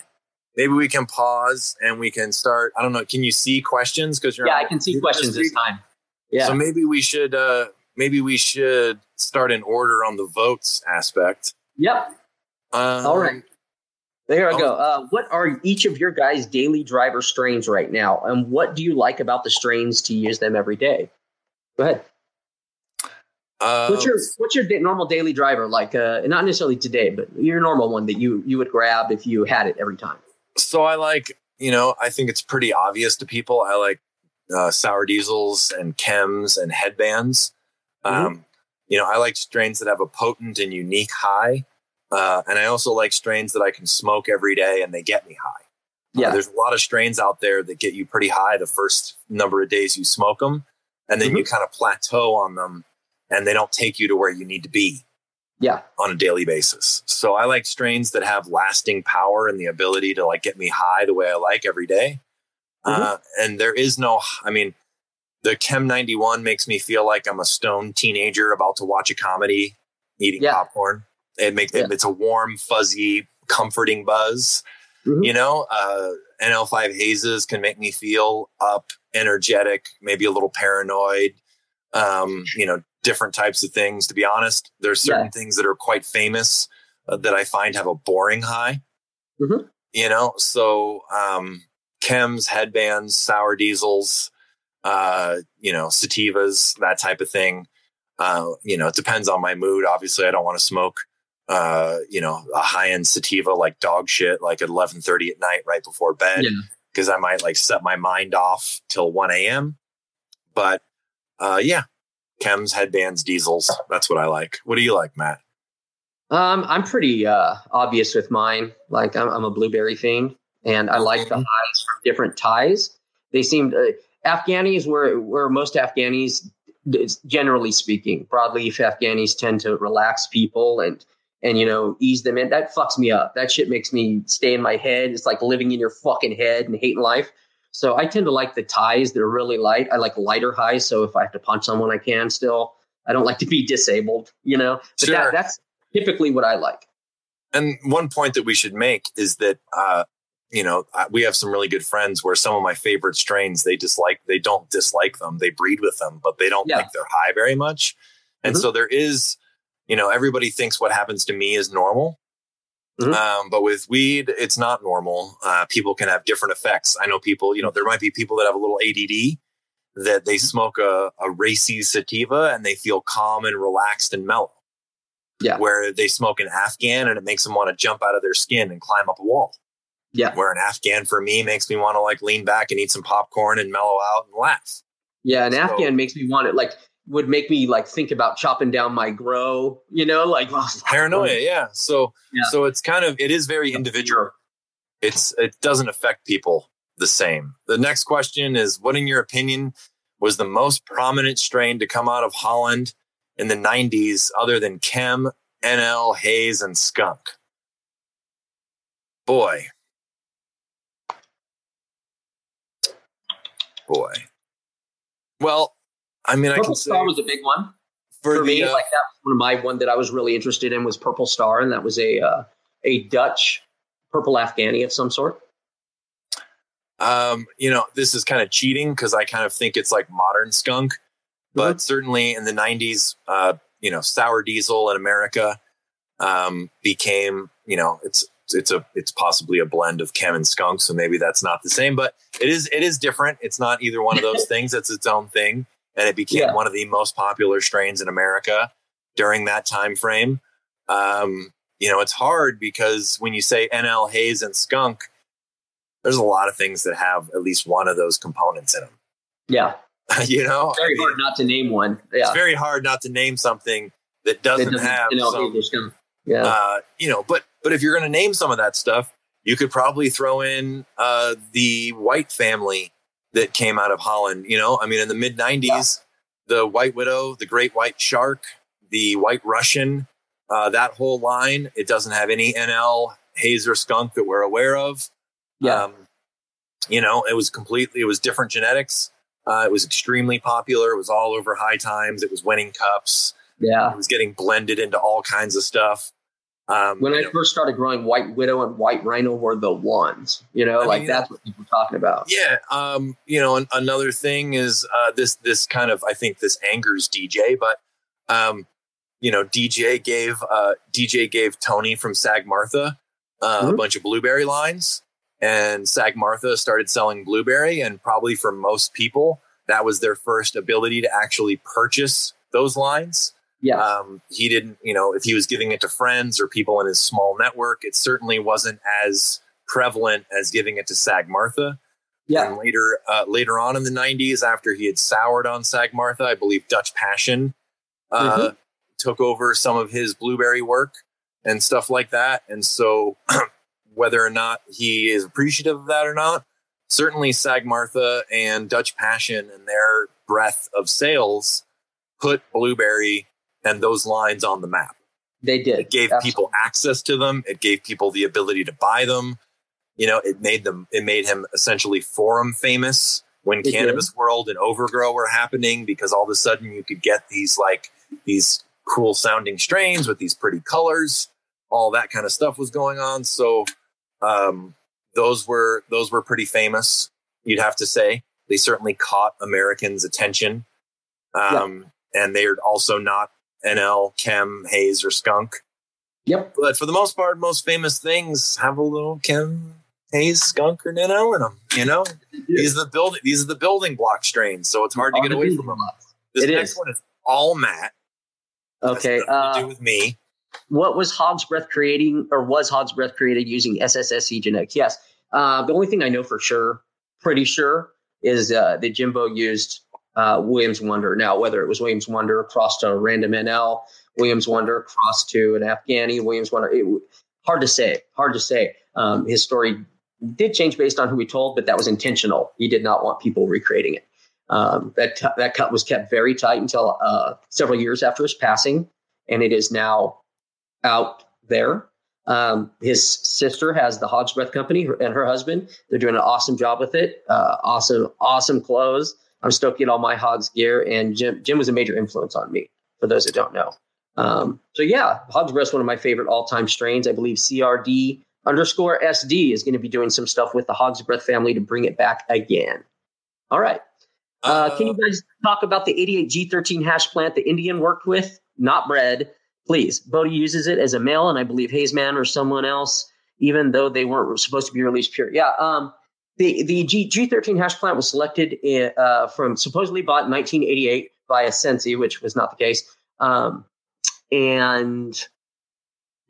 [SPEAKER 2] Maybe we can pause and we can start. I don't know. Can you see questions? Because you're
[SPEAKER 3] yeah, I can see questions this time.
[SPEAKER 2] Yeah. So maybe we should uh maybe we should start in order on the votes aspect.
[SPEAKER 3] Yep. Um, All right. There I go. Uh, what are each of your guys' daily driver strains right now, and what do you like about the strains to use them every day? Go ahead. Uh, what's your what's your normal daily driver like? Uh, not necessarily today, but your normal one that you you would grab if you had it every time.
[SPEAKER 2] So I like you know I think it's pretty obvious to people. I like uh, sour diesels and chems and headbands. Mm-hmm. Um, you know I like strains that have a potent and unique high, uh, and I also like strains that I can smoke every day and they get me high. Uh, yeah, there's a lot of strains out there that get you pretty high the first number of days you smoke them, and then mm-hmm. you kind of plateau on them and they don't take you to where you need to be
[SPEAKER 3] yeah
[SPEAKER 2] on a daily basis so i like strains that have lasting power and the ability to like get me high the way i like every day. Mm-hmm. Uh, and there is no i mean the chem 91 makes me feel like i'm a stoned teenager about to watch a comedy eating yeah. popcorn it makes yeah. it, it's a warm fuzzy comforting buzz mm-hmm. you know uh, nl5 hazes can make me feel up energetic maybe a little paranoid um, you know different types of things. To be honest, there's certain yeah. things that are quite famous uh, that I find have a boring high. Mm-hmm. You know, so um, chems, headbands, sour diesels, uh, you know, sativas, that type of thing. Uh, you know, it depends on my mood. Obviously, I don't want to smoke, uh, you know, a high end sativa like dog shit, like at eleven thirty at night, right before bed, because yeah. I might like set my mind off till one a.m. But uh, yeah, chems, headbands, diesels. That's what I like. What do you like, Matt?
[SPEAKER 3] Um, I'm pretty uh, obvious with mine. Like I'm, I'm a blueberry fiend, and I like the mm-hmm. highs from different Thais. They seem uh, Afghanis where where most Afghanis, generally speaking, broadleaf Afghanis tend to relax people and and you know ease them in. That fucks me up. That shit makes me stay in my head. It's like living in your fucking head and hating life. So I tend to like the Thais. They're really light. I like lighter highs. So if I have to punch someone, I can still. I don't like to be disabled, you know. But sure. that, that's typically what I like.
[SPEAKER 2] And one point that we should make is that uh, you know we have some really good friends where some of my favorite strains they dislike they don't dislike them they breed with them but they don't yeah. like their high very much and mm-hmm. so there is you know everybody thinks what happens to me is normal Mm-hmm. Um, but with weed, it's not normal. Uh, people can have different effects. I know people, you know, there might be people that have a little ADD that they mm-hmm. smoke a, a racy sativa and they feel calm and relaxed and mellow.
[SPEAKER 3] Yeah.
[SPEAKER 2] Where they smoke an Afghan and it makes them want to jump out of their skin and climb up a wall.
[SPEAKER 3] Yeah.
[SPEAKER 2] Where an Afghan for me makes me want to like lean back and eat some popcorn and mellow out and laugh.
[SPEAKER 3] Yeah. An so, Afghan makes me want it like would make me like think about chopping down my grow, you know, like oh,
[SPEAKER 2] paranoia. Yeah. So, yeah. so it's kind of, it is very individual. It's, it doesn't affect people the same. The next question is what, in your opinion, was the most prominent strain to come out of Holland in the 90s other than Chem, NL, Haze, and Skunk? Boy. Boy. Well, I mean,
[SPEAKER 3] Purple
[SPEAKER 2] I can
[SPEAKER 3] Star
[SPEAKER 2] say
[SPEAKER 3] was a big one for, for the, me. Uh, like that was one of my one that I was really interested in was Purple Star, and that was a uh, a Dutch purple Afghani of some sort.
[SPEAKER 2] Um, you know, this is kind of cheating because I kind of think it's like modern skunk, but mm-hmm. certainly in the '90s, uh, you know, sour diesel in America um, became, you know, it's it's a it's possibly a blend of chem and skunk, so maybe that's not the same, but it is it is different. It's not either one of those (laughs) things. It's its own thing, and it became yeah. one of the most popular strains in America during that time frame. Um, you know, it's hard because when you say NL haze and skunk, there's a lot of things that have at least one of those components in them.
[SPEAKER 3] Yeah. (laughs)
[SPEAKER 2] you know, it's
[SPEAKER 3] very I mean, hard not to name one. Yeah.
[SPEAKER 2] It's very hard not to name something that doesn't, doesn't have NL some, yeah. Uh, you know, but but if you're going to name some of that stuff, you could probably throw in uh, the White family that came out of Holland. You know, I mean, in the mid '90s, yeah. the White Widow, the Great White Shark, the White Russian, uh, that whole line. It doesn't have any NL Hazer skunk that we're aware of.
[SPEAKER 3] Yeah. Um,
[SPEAKER 2] you know, it was completely, it was different genetics. Uh, it was extremely popular. It was all over high times. It was winning cups.
[SPEAKER 3] Yeah.
[SPEAKER 2] It was getting blended into all kinds of stuff.
[SPEAKER 3] Um, when I know, first started growing, White Widow and White Rhino were the ones. You know, I like mean, that's what people were talking about.
[SPEAKER 2] Yeah. Um, you know, an, another thing is uh, this. This kind of, I think, this angers DJ, but um, you know, DJ gave uh, DJ gave Tony from Sagarmatha uh, mm-hmm. a bunch of blueberry lines, and Sagarmatha started selling blueberry, and probably for most people, that was their first ability to actually purchase those lines.
[SPEAKER 3] Yeah.
[SPEAKER 2] Um, he didn't, you know, if he was giving it to friends or people in his small network, it certainly wasn't as prevalent as giving it to Sagarmatha.
[SPEAKER 3] Yeah.
[SPEAKER 2] And later, uh, later on in the '90s, after he had soured on Sagarmatha, I believe Dutch Passion uh, mm-hmm. took over some of his blueberry work and stuff like that. And so, (clears throat) whether or not he is appreciative of that or not, certainly Sagarmatha and Dutch Passion and their breadth of sales put blueberry and those lines on the map.
[SPEAKER 3] They did.
[SPEAKER 2] It gave Absolutely. people access to them. It gave people the ability to buy them. You know, it made them. It made him essentially forum famous when it cannabis did. world and overgrow were happening because all of a sudden you could get these like these cool sounding strains with these pretty colors. All that kind of stuff was going on. So um, those were those were pretty famous. You'd have to say they certainly caught Americans' attention. Um, yeah. And they're also not NL, Chem, Haze, or Skunk.
[SPEAKER 3] Yep.
[SPEAKER 2] But for the most part, most famous things have a little Chem, Haze, Skunk, or NL in them. You know, these are the building these are the building block strains, so it's hard to get away from them. This it next is. one is all matte.
[SPEAKER 3] Okay.
[SPEAKER 2] Uh, to do with me.
[SPEAKER 3] What was Hog's Breath creating, or was Hog's Breath created using SSSC genetics? Yes. Uh, the only thing I know for sure, pretty sure, is uh, that Jimbo used uh, Williams Wonder. Now, whether it was Williams Wonder crossed to a random NL, Williams Wonder crossed to an Afghani, Williams Wonder, it, hard to say. Hard to say. Um, his story did change based on who he told, but that was intentional. He did not want people recreating it. Um, that that cut was kept very tight until uh, several years after his passing, and it is now out there. Um, his sister has the Hog's Breath Company, and her husband. They're doing an awesome job with it. Uh, awesome, awesome clothes. I'm stoked to get all my hogs gear, and Jim Jim was a major influence on me. For those that don't know, um, so yeah, Hog's Breath one of my favorite all time strains. I believe CRD underscore SD is going to be doing some stuff with the Hog's Breath family to bring it back again. All right. Uh, uh, can you guys talk about the 88G13 hash plant the Indian worked with? Not bred, please. Bodhi uses it as a male, and I believe Hazeman or someone else, even though they weren't supposed to be released pure. Yeah. Um, the the G, G13 hash plant was selected in, uh, from supposedly bought in 1988 by Sensi, which was not the case, um, and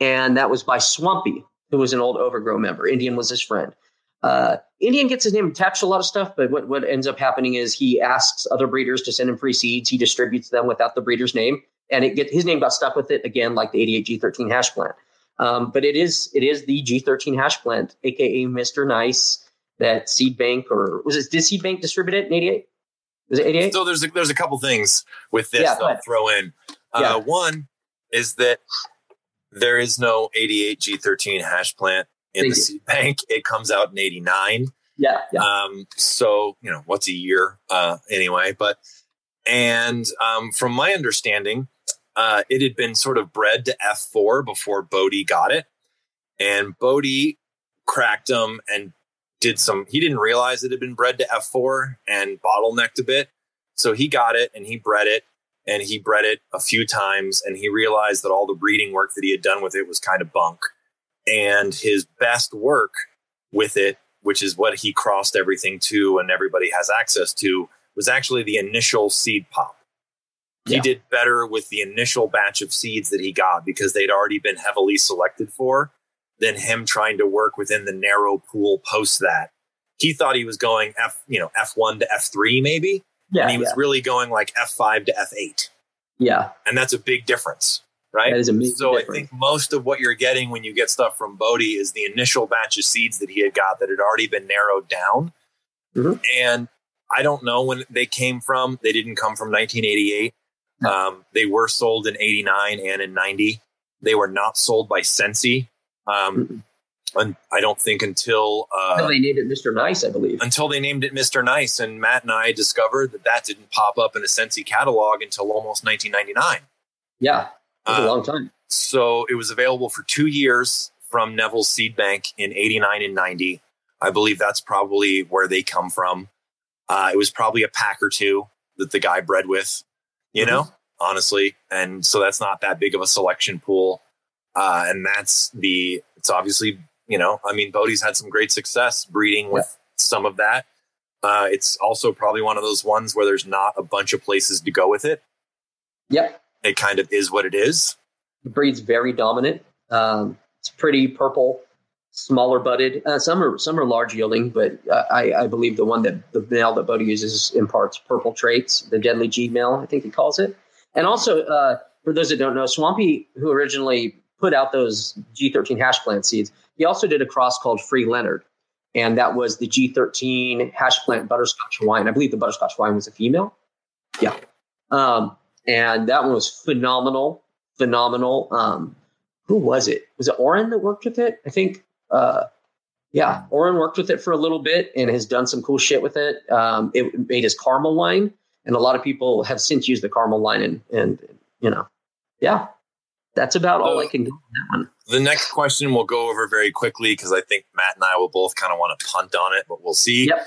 [SPEAKER 3] and that was by Swampy, who was an old Overgrow member. Indian was his friend. Uh, Indian gets his name attached to a lot of stuff, but what, what ends up happening is he asks other breeders to send him free seeds. He distributes them without the breeder's name, and it get his name got stuck with it again, like the 88 G13 hash plant. Um, but it is it is the G13 hash plant, aka Mr. Nice that Seed Bank or was it did Seed Bank distribute it in '88? Was it '88?
[SPEAKER 2] So there's a, there's a couple things with this yeah, that I'll throw in. Uh, yeah. One is that there is no 88 G13 hash plant in Thank the. Seed Bank. It comes out in '89.
[SPEAKER 3] Yeah,
[SPEAKER 2] yeah. Um, so you know what's a year uh, anyway, but and um, from my understanding, uh, it had been sort of bred to F4 before Bodhi got it, and Bodhi cracked them and did some he didn't realize it had been bred to F4 and bottlenecked a bit. So he got it and he bred it and he bred it a few times and he realized that all the breeding work that he had done with it was kind of bunk. and his best work with it, which is what he crossed everything to and everybody has access to, was actually the initial seed pop. He did better with the initial batch of seeds that he got because they'd already been heavily selected for than him trying to work within the narrow pool post that. He thought he was going F, you know, F1 to F3 maybe,
[SPEAKER 3] Yeah,
[SPEAKER 2] and he was
[SPEAKER 3] yeah,
[SPEAKER 2] really going like F5 to F8.
[SPEAKER 3] yeah.
[SPEAKER 2] And that's a big difference, right?
[SPEAKER 3] That is a big
[SPEAKER 2] So I think most of what you're getting when you get stuff from Bodhi is the initial batch of seeds that he had got that had already been narrowed down.
[SPEAKER 3] Mhm.
[SPEAKER 2] And I don't know when they came from. They didn't come from 1988.
[SPEAKER 3] No.
[SPEAKER 2] Um, they were sold in 89 and in 90. They were not sold by Sensi. Um, and I don't think until uh,
[SPEAKER 3] No, they named it Mr. Nice, I believe.
[SPEAKER 2] until they named it Mr. Nice. And Matt and I discovered that that didn't pop up in a Sensi catalog until almost 1999.
[SPEAKER 3] Yeah, it
[SPEAKER 2] Uh,
[SPEAKER 3] a long time.
[SPEAKER 2] so it was available for two years from Neville's Seed Bank in 89 and 90. I believe that's probably where they come from. Uh, it was probably a pack or two that the guy bred with, you
[SPEAKER 3] Mm-hmm.
[SPEAKER 2] know, honestly. And so that's not that big of a selection pool. Uh, and that's the, it's obviously, you know, I mean, Bodhi's had some great success breeding with some of that. Uh, it's also probably one of those ones where there's not a bunch of places to go with it.
[SPEAKER 3] Yep,
[SPEAKER 2] It kind of is what it is.
[SPEAKER 3] the breed's very dominant. Um, it's pretty purple, smaller budded. Uh, some are some are large yielding, but uh, I, I believe the one that the male that Bodie uses imparts purple traits. The deadly G male, I think he calls it. And also, uh, for those that don't know, Swampy, who originally put out those G13 hash plant seeds, he also did a cross called Free Leonard, and that was the G13 hash plant butterscotch wine. I believe the butterscotch wine was a female. Yeah. Um, and that one was phenomenal, phenomenal. Um, who was it? Was it Oren that worked with it? I think. Uh, yeah, Oren worked with it for a little bit and has done some cool shit with it. Um, it made his caramel line, and a lot of people have since used the caramel line. And and you know, yeah, that's about all I can do on that one.
[SPEAKER 2] The next question we'll go over very quickly because I think Matt and I will both kind of want to punt on it, but we'll see.
[SPEAKER 3] Yep.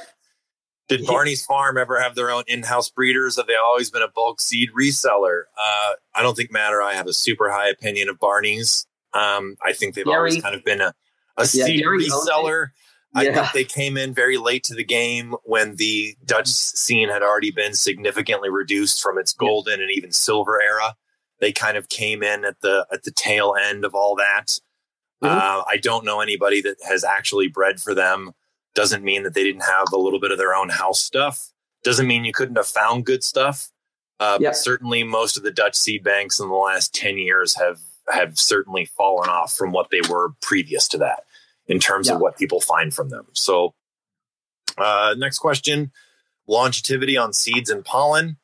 [SPEAKER 2] Did Barney's Farm ever have their own in-house breeders? Have they always been a bulk seed reseller? Uh, I don't think Matt or I have a super high opinion of Barney's. Um, I think they've always kind of been a, a
[SPEAKER 3] Yeah,
[SPEAKER 2] seed
[SPEAKER 3] Gary
[SPEAKER 2] reseller. I
[SPEAKER 3] Yeah.
[SPEAKER 2] think they came in very late to the game when the Dutch scene had already been significantly reduced from its golden and even silver era. They kind of came in at the at the tail end of all that.
[SPEAKER 3] Mhm.
[SPEAKER 2] Uh, I don't know anybody that has actually bred for them. Doesn't mean that they didn't have a little bit of their own house stuff. Doesn't mean you couldn't have found good stuff. Uh,
[SPEAKER 3] Yep.
[SPEAKER 2] But certainly, most of the Dutch seed banks in the last ten years have have certainly fallen off from what they were previous to that in terms
[SPEAKER 3] Yeah.
[SPEAKER 2] of what people find from them. So, uh, next question: longevity on seeds and pollen.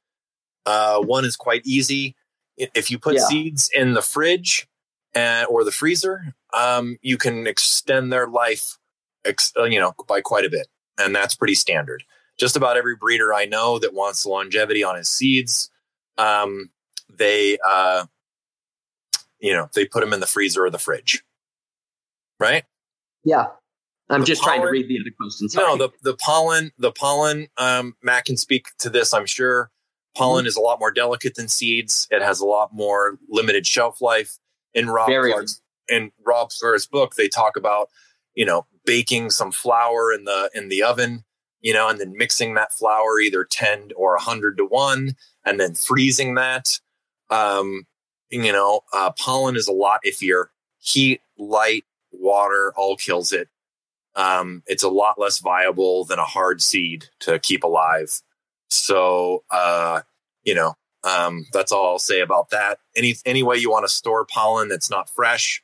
[SPEAKER 2] Uh, one is quite easy. If you put
[SPEAKER 3] Yeah.
[SPEAKER 2] seeds in the fridge uh, or the freezer, um, you can extend their life, ex- uh, you know, by quite a bit, and that's pretty standard. Just about every breeder I know that wants longevity on his seeds, um, they, uh, you know, they put them in the freezer or the fridge, right?
[SPEAKER 3] Yeah, I'm
[SPEAKER 2] The
[SPEAKER 3] just trying to read the other questions.
[SPEAKER 2] No, the the pollen, the pollen. Um, Matt can speak to this, I'm sure. Pollen
[SPEAKER 3] Mm-hmm.
[SPEAKER 2] is a lot more delicate than seeds. It has a lot more limited shelf life. In Rob
[SPEAKER 3] Very.
[SPEAKER 2] Clarke's in Rob book, they talk about you know baking some flour in the in the oven, you know, and then mixing that flour either ten or hundred to one, and then freezing that. Um, you know, uh, pollen is a lot iffier. Heat, light, water all kills it um, it's a lot less viable than a hard seed to keep alive. So, uh, you know, um, that's all I'll say about that. Any any way you want to store pollen that's not fresh,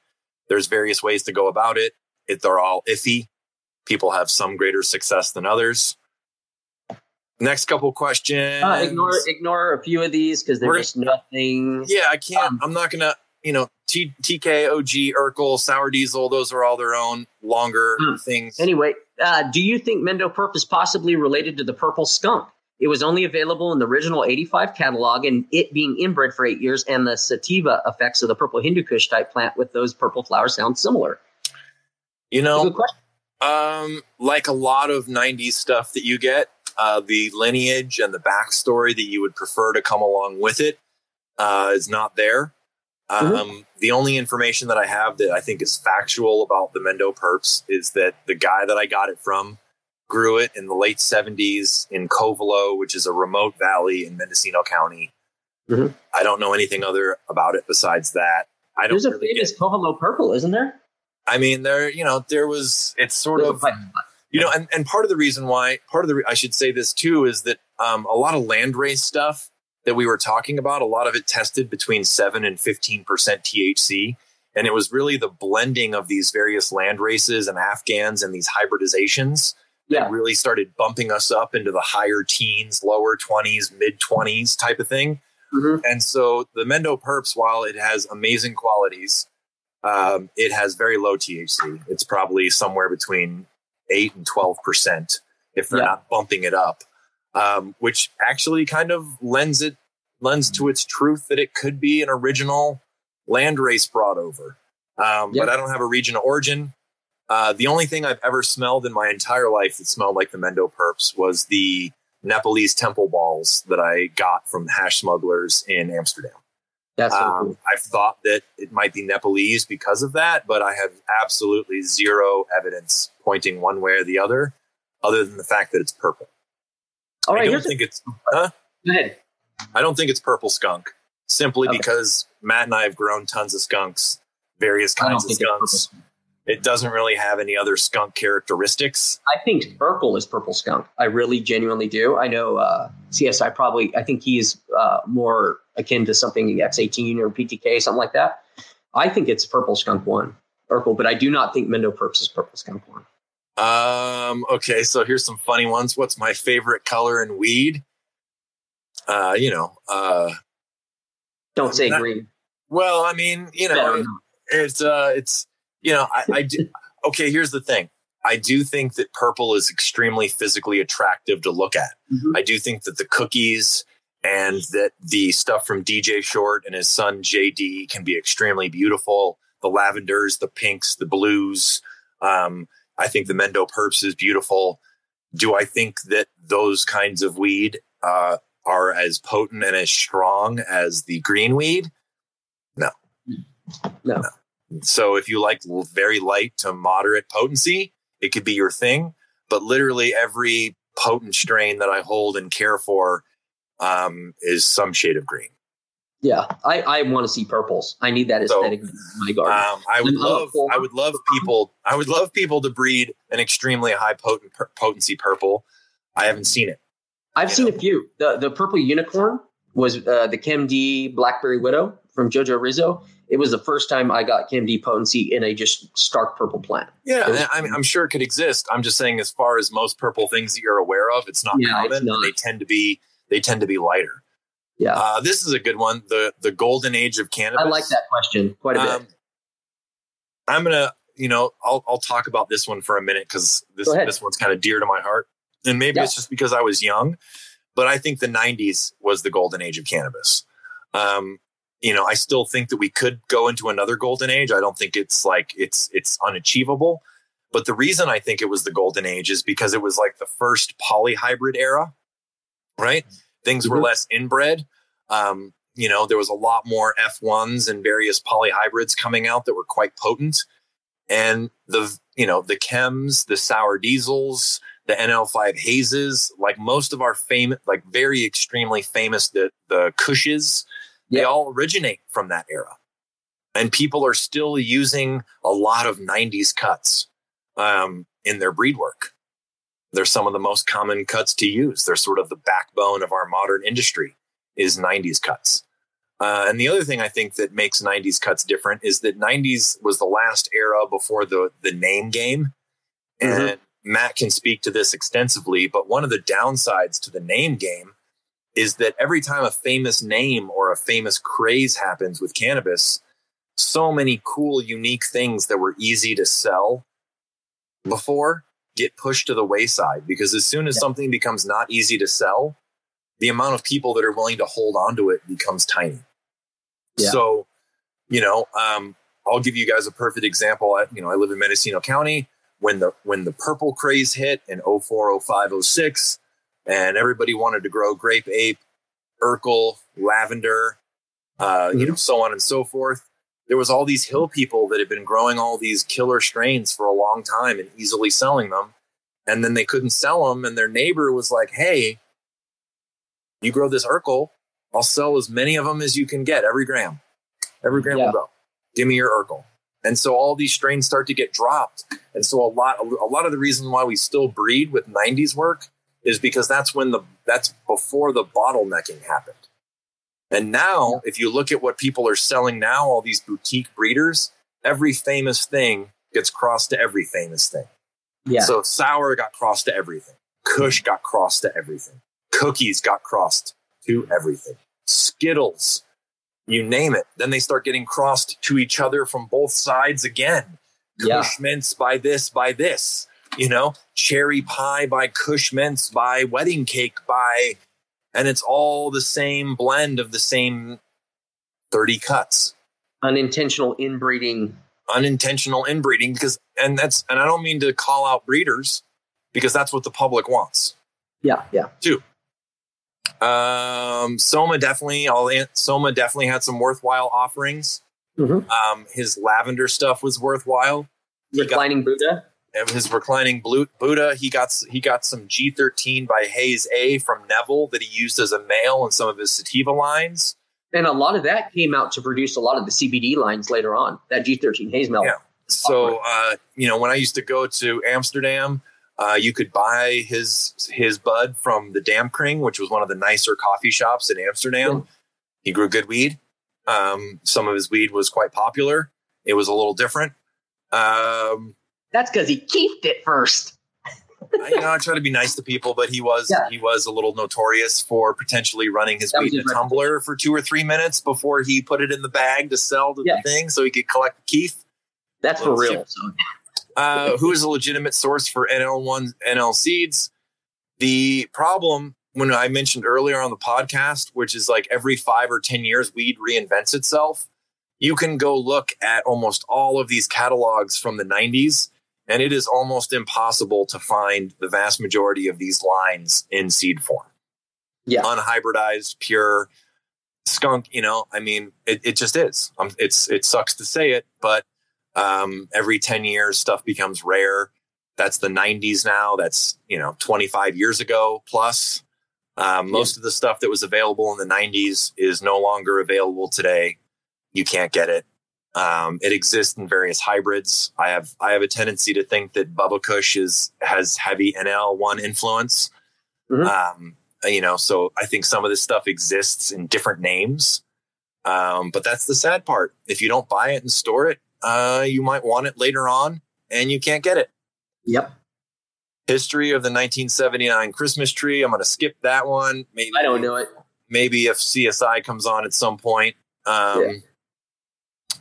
[SPEAKER 2] there's various ways to go about it. It they're all iffy. People have some greater success than others. Next couple questions.
[SPEAKER 3] Uh, ignore ignore a few of these because they're just nothing.
[SPEAKER 2] Yeah, I can't.
[SPEAKER 3] Um,
[SPEAKER 2] I'm not gonna. You know, T- TK, OG, Urkel, Sour Diesel. Those are all their own longer
[SPEAKER 3] Hmm.
[SPEAKER 2] things.
[SPEAKER 3] Anyway, uh, do you think Mendo Purp is possibly related to the purple skunk? It was only available in the original 85 catalog, and it being inbred for eight years, and the sativa effects of the purple Hindu Kush type plant with those purple flowers sound similar.
[SPEAKER 2] you know. Um, like a lot of '90s stuff that you get, uh, the lineage and the backstory that you would prefer to come along with it uh, is not there. Mm-hmm. Um, the only information that I have that I think is factual about the Mendo Purps is that the guy that I got it from grew it in the late 70s in Covelo, which is a remote valley in Mendocino County. Mm-hmm. I don't know anything other about it besides that. I don't.
[SPEAKER 3] There's a really famous Covelo purple, isn't there?
[SPEAKER 2] I mean, there. You know, there was. It's sort There's of. You know, and, and part of the reason why, part of the, I should say this too, is that um, a lot of land race stuff that we were talking about, a lot of it tested between seven and 15% THC. And it was really the blending of these various land races and Afghans and these hybridizations yeah. really started bumping us up into the higher teens, lower 20s, mid 20s type of thing. Mm-hmm. And so the Mendo Purps, while it has amazing qualities, um, it has very low THC. It's probably somewhere between 8 and 12% if they're yeah. not bumping it up um, which actually kind of lends it lends to its truth that it could be an original land race brought over. Um. But I don't have a region of origin. Uh, the only thing I've ever smelled in my entire life that smelled like the Mendo Purps was the Nepalese temple balls that I got from hash smugglers in Amsterdam. That's um, cool. I've thought that it might be Nepalese because of that, but I have absolutely zero evidence pointing one way or the other, other than the fact that it's purple. All right, I don't think a- it's. Huh?
[SPEAKER 3] Go ahead.
[SPEAKER 2] I don't think it's purple skunk simply okay. because Matt and I have grown tons of skunks, various kinds of skunks. It doesn't really have any other skunk characteristics.
[SPEAKER 3] I think purple is purple skunk. I really genuinely do. I know uh, CSI probably, I think he's uh, more akin to something X18 or PTK, something like that. I think it's purple skunk one, purple, but I do not think Mendo Purps is purple skunk one.
[SPEAKER 2] Um, okay, so here's some funny ones. What's my favorite color in weed? Uh, you know, uh
[SPEAKER 3] don't say not, green.
[SPEAKER 2] Well, I mean, you know, it's uh it's you know, I, I do (laughs) okay, here's the thing. I do think that purple is extremely physically attractive to look at. Mm-hmm. I do think that the cookies and that the stuff from DJ Short and his son JD can be extremely beautiful. The lavenders, the pinks, the blues. Um, I think the Mendo Purps is beautiful. Do I think that those kinds of weed uh, are as potent and as strong as the green weed? No.
[SPEAKER 3] no. No.
[SPEAKER 2] So if you like very light to moderate potency, it could be your thing. But literally every potent strain that I hold and care for um, is some shade of green.
[SPEAKER 3] Yeah, I, I want to see purples. I need that aesthetic so, in my garden. Um,
[SPEAKER 2] I would love I would love people I would love people to breed an extremely high potent potency purple. I haven't seen it.
[SPEAKER 3] I've seen know? a few. The the purple unicorn was uh, the Chem D Blackberry Widow from Jojo Rizzo. It was the first time I got Chem D potency in a just stark purple plant.
[SPEAKER 2] Yeah, was, I mean, I'm sure it could exist. I'm just saying, as far as most purple things that you're aware of, it's not yeah, common. It's not. they tend to be they tend to be lighter.
[SPEAKER 3] Yeah.
[SPEAKER 2] Uh, this is a good one. The the golden age of cannabis.
[SPEAKER 3] I like that question quite a bit. Um,
[SPEAKER 2] I'm gonna, you know, I'll I'll talk about this one for a minute because this this one's kind of dear to my heart, and maybe yeah. it's just because I was young, but I think the '90s was the golden age of cannabis. Um, you know, I still think that we could go into another golden age. I don't think it's like it's it's unachievable. But the reason I think it was the golden age is because it was like the first polyhybrid era, right? Things mm-hmm. were less inbred. Um, you know, there was a lot more F1s and various polyhybrids coming out that were quite potent. And the, you know, the chems, the sour diesels, the NL5 hazes, like most of our famous, like very extremely famous, the, the Kushes, they all originate from that era. And people are still using a lot of 90s cuts um, in their breed work. They're some of the most common cuts to use. They're sort of the backbone of our modern industry is 90s cuts. Uh, and the other thing I think that makes 90s cuts different is that 90s was the last era before the, the name game. Mm-hmm. And Matt can speak to this extensively, but one of the downsides to the name game is that every time a famous name or a famous craze happens with cannabis, so many cool, unique things that were easy to sell before get pushed to the wayside because as soon as yeah. something becomes not easy to sell, the amount of people that are willing to hold on to it becomes tiny. Yeah. So, you know, um, I'll give you guys a perfect example. I, you know, I live in Mendocino County. When the when the purple craze hit in 04, 05, 06, and everybody wanted to grow grape ape, Urkel, lavender, uh, mm-hmm. you know, so on and so forth. There was all these hill people that had been growing all these killer strains for a long time and easily selling them, and then they couldn't sell them. And their neighbor was like, "Hey, you grow this Urkel, I'll sell as many of them as you can get every gram. Every gram yeah. will go. Give me your Urkel." And so all these strains start to get dropped. And so a lot, a lot of the reason why we still breed with 90s work is because that's when the, that's before the bottlenecking happened. And now, if you look at what people are selling now, all these boutique breeders, every famous thing gets crossed to every famous thing. Yeah. So sour got crossed to everything. Kush got crossed to everything. Cookies got crossed to everything. Skittles you name it. Then they start getting crossed to each other from both sides again. Yeah. Kush mints by this, by this, you know, cherry pie by Kush mints by wedding cake by, and it's all the same blend of the same 30 cuts.
[SPEAKER 3] Unintentional inbreeding.
[SPEAKER 2] Unintentional inbreeding because, and that's, and I don't mean to call out breeders because that's what the public wants.
[SPEAKER 3] Yeah. Yeah.
[SPEAKER 2] Too. Um, Soma definitely, all Soma definitely had some worthwhile offerings. Mm-hmm. Um, his lavender stuff was worthwhile.
[SPEAKER 3] Reclining got, Buddha.
[SPEAKER 2] And his reclining Buddha. He got he got some G13 by Haze A from Neville that he used as a male in some of his sativa lines.
[SPEAKER 3] And a lot of that came out to produce a lot of the CBD lines later on. That G13 Haze male.
[SPEAKER 2] Yeah. So uh, you know, when I used to go to Amsterdam, uh, you could buy his his bud from the Dampkring, which was one of the nicer coffee shops in Amsterdam. He grew good weed. Um, some of his weed was quite popular. It was a little different. Um,
[SPEAKER 3] That's because he keeped it first.
[SPEAKER 2] you know, I try to be nice to people, but he was yeah. he was a little notorious for potentially running his that weed in a tumbler for two or three minutes before he put it in the bag to sell to the thing, so he could collect the keef.
[SPEAKER 3] That's for real.
[SPEAKER 2] Uh, who is a legitimate source for NL1 NL seeds. The problem when I mentioned earlier on the podcast, which is like every five or 10 years, weed reinvents itself. You can go look at almost all of these catalogs from the 90s, and it is almost impossible to find the vast majority of these lines in seed form. Yeah. Unhybridized, pure skunk, you know, I mean, it, it just is. Um, it's, it sucks to say it, but um, every 10 years, stuff becomes rare. That's the 90s now. That's, you know, 25 years ago plus. Um, most of the stuff that was available in the 90s is no longer available today. You can't get it. Um, it exists in various hybrids. I have I have a tendency to think that Bubba Kush is has heavy NL one influence. Mm-hmm. Um, you know, so I think some of this stuff exists in different names. Um, but that's the sad part. If you don't buy it and store it, uh, you might want it later on and you can't get it.
[SPEAKER 3] Yep.
[SPEAKER 2] History of the 1979 Christmas tree. I'm going to skip that one.
[SPEAKER 3] Maybe I don't know it.
[SPEAKER 2] Maybe if CSI comes on at some point. Um, yeah.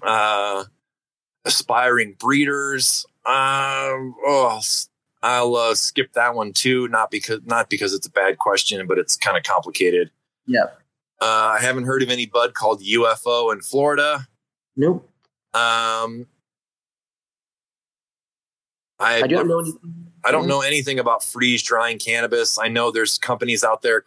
[SPEAKER 2] Uh, aspiring breeders. Um, oh, I'll uh, skip that one too. Not because not because it's a bad question, but it's kind of complicated.
[SPEAKER 3] Yeah.
[SPEAKER 2] Uh, I haven't heard of any bud called UFO in Florida.
[SPEAKER 3] Nope.
[SPEAKER 2] Um, I, I don't know. Anything. I don't know anything about freeze drying cannabis. I know there's companies out there,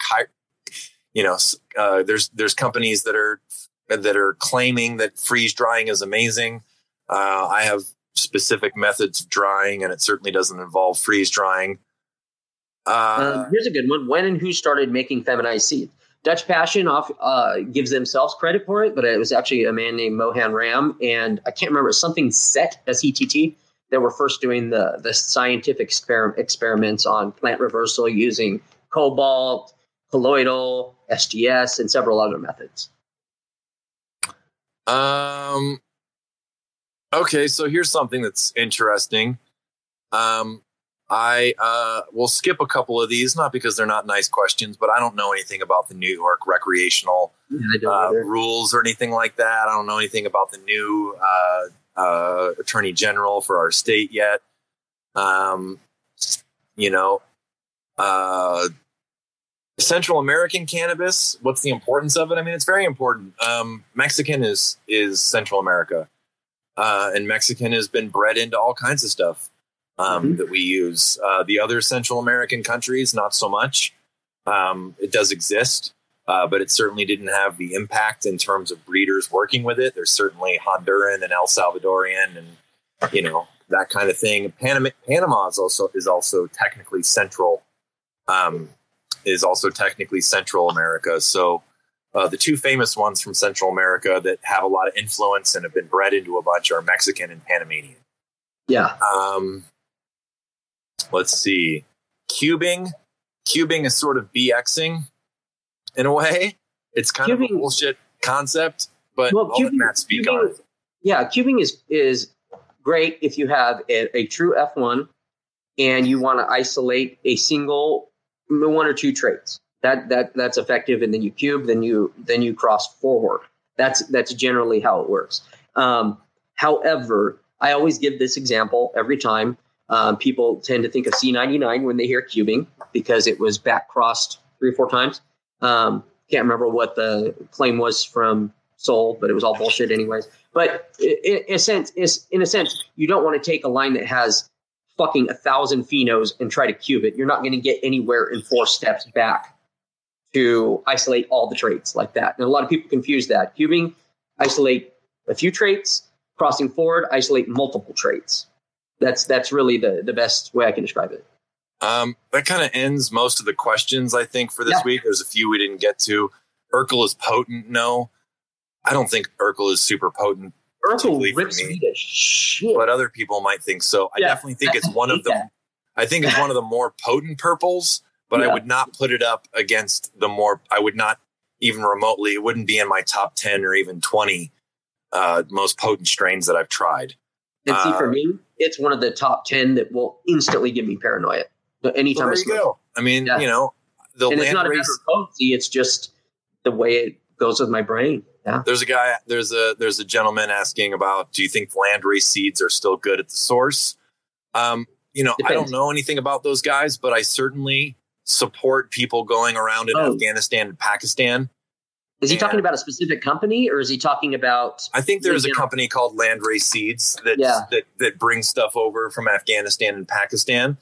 [SPEAKER 2] you know, uh, there's there's companies that are that are claiming that freeze drying is amazing. Uh, I have specific methods of drying, and it certainly doesn't involve freeze drying.
[SPEAKER 3] Uh, um, here's a good one: When and who started making feminized seed? Dutch Passion off uh, gives themselves credit for it, but it was actually a man named Mohan Ram, and I can't remember something set S E T T that were first doing the the scientific exper- experiments on plant reversal using cobalt, colloidal, SGS, and several other methods.
[SPEAKER 2] Um. Okay, so here's something that's interesting. Um, I uh, will skip a couple of these, not because they're not nice questions, but I don't know anything about the New York recreational uh, rules or anything like that. I don't know anything about the new uh, uh attorney general for our state yet. Um, you know, uh, Central American cannabis. What's the importance of it? I mean, it's very important. Um, Mexican is is Central America, uh, and Mexican has been bred into all kinds of stuff um, mm-hmm. that we use. Uh, the other Central American countries, not so much. Um, it does exist. uh, but it certainly didn't have the impact in terms of breeders working with it. There's certainly Honduran and El Salvadorian and you know that kind of thing. Panama, Panama is also is also technically central, um, is also technically Central America. So uh, the two famous ones from Central America that have a lot of influence and have been bred into a bunch are Mexican and Panamanian.
[SPEAKER 3] Yeah.
[SPEAKER 2] Um, let's see. Cubing. Cubing is sort of BXing in a way. It's kind cubing, of a bullshit concept, but well, I'll cubing, let Matt speak cubing, on it.
[SPEAKER 3] Yeah, cubing is is great if you have a, a true F1 and you want to isolate a single one or two traits. That that that's effective, and then you cube, then you then you cross forward. That's that's generally how it works. Um, however, I always give this example every time. Um, people tend to think of C99 when they hear cubing because it was back crossed three or four times. Um, can't remember what the claim was from Soul, but it was all bullshit anyways. But in, in a sense, in a sense, you don't want to take a line that has fucking a thousand phenos and try to cube it. You're not going to get anywhere in four steps back to isolate all the traits like that. And a lot of people confuse that. Cubing, isolate a few traits, crossing forward, isolate multiple traits. That's that's really the the best way I can describe it.
[SPEAKER 2] Um, that kind of ends most of the questions I think for this yeah. week. There's a few we didn't get to. Urkel is potent. No, I don't think Urkel is super potent.
[SPEAKER 3] Urkel rips me, me shit.
[SPEAKER 2] But other people might think so. I definitely think it's one of the. That. I think it's one of the more potent purples but yeah. I would not put it up against the more. I would not even remotely. It wouldn't be in my top ten or even twenty uh, most potent strains that I've tried.
[SPEAKER 3] And see, for uh, me, it's one of the top ten that will instantly give me paranoia. Anytime
[SPEAKER 2] well, there you go. I mean, yeah. you know,
[SPEAKER 3] the and it's not race, a matter of potency; it's just the way it goes with my brain. Yeah.
[SPEAKER 2] There's a guy. There's a there's a gentleman asking about. Do you think landrace seeds are still good at the source? Um, you know, Depends. I don't know anything about those guys, but I certainly support people going around in oh. Afghanistan and Pakistan.
[SPEAKER 3] Is he and talking about a specific company or is he talking about
[SPEAKER 2] I think there's a company called Landrace Seeds that yeah. that that brings stuff over from Afghanistan and Pakistan.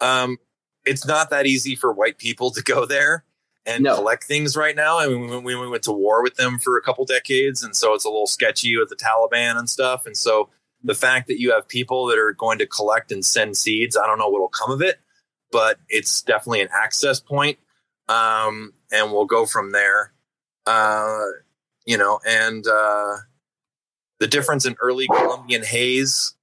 [SPEAKER 2] Um it's not that easy for white people to go there and no. collect things right now. I mean, we, we went to war with them for a couple decades, and so it's a little sketchy with the Taliban and stuff. And so the fact that you have people that are going to collect and send seeds, I don't know what'll come of it but it's definitely an access point. Um, and we'll go from there. Uh, you know, and uh, the difference in early Colombian haze.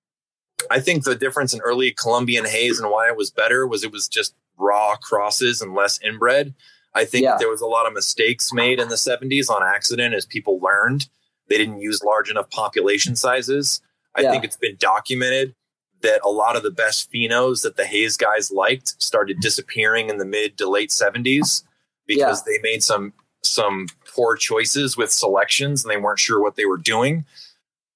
[SPEAKER 2] I think the difference in early Colombian haze and why it was better was it was just raw crosses and less inbred. I think yeah. there was a lot of mistakes made in the 70s on accident as people learned. They didn't use large enough population sizes. I yeah. think it's been documented that a lot of the best phenos that the Haze guys liked started disappearing in the mid to late 70s because yeah. they made some some poor choices with selections and they weren't sure what they were doing.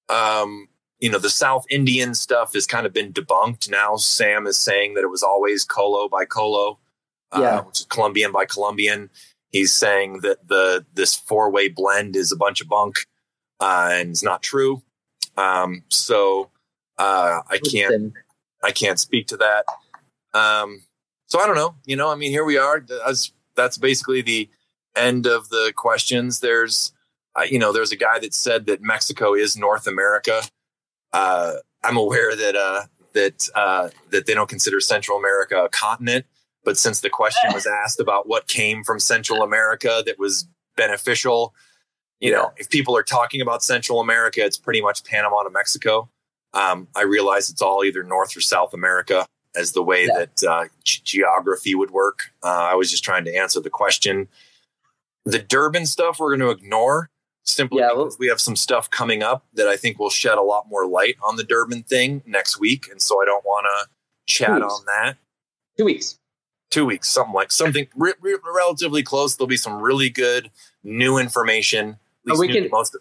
[SPEAKER 2] Um, you know, the South Indian stuff has kind of been debunked. Now Sam is saying that it was always Colo by Colo, uh, yeah. which is Colombian by Colombian. He's saying that the this four way blend is a bunch of bunk uh, and it's not true. Um, so uh, I can't. I can't speak to that. Um, so I don't know. You know, I mean, here we are. That's that's basically the end of the questions. There's, uh, you know, there's a guy that said that Mexico is North America. Uh, I'm aware that uh, that uh, that they don't consider Central America a continent. But since the question was asked about what came from Central America that was beneficial, you know, if people are talking about Central America, it's pretty much Panama to Mexico. Um, I realize it's all either North or South America as the way yeah. that uh, g- geography would work. Uh, I was just trying to answer the question. The Durban stuff we're going to ignore simply yeah, because we have some stuff coming up that I think will shed a lot more light on the Durban thing next week, and so I don't want to chat on that.
[SPEAKER 3] Two weeks.
[SPEAKER 2] Two weeks, something like something (laughs) re- re- relatively close. There'll be some really good new information.
[SPEAKER 3] At we can most of,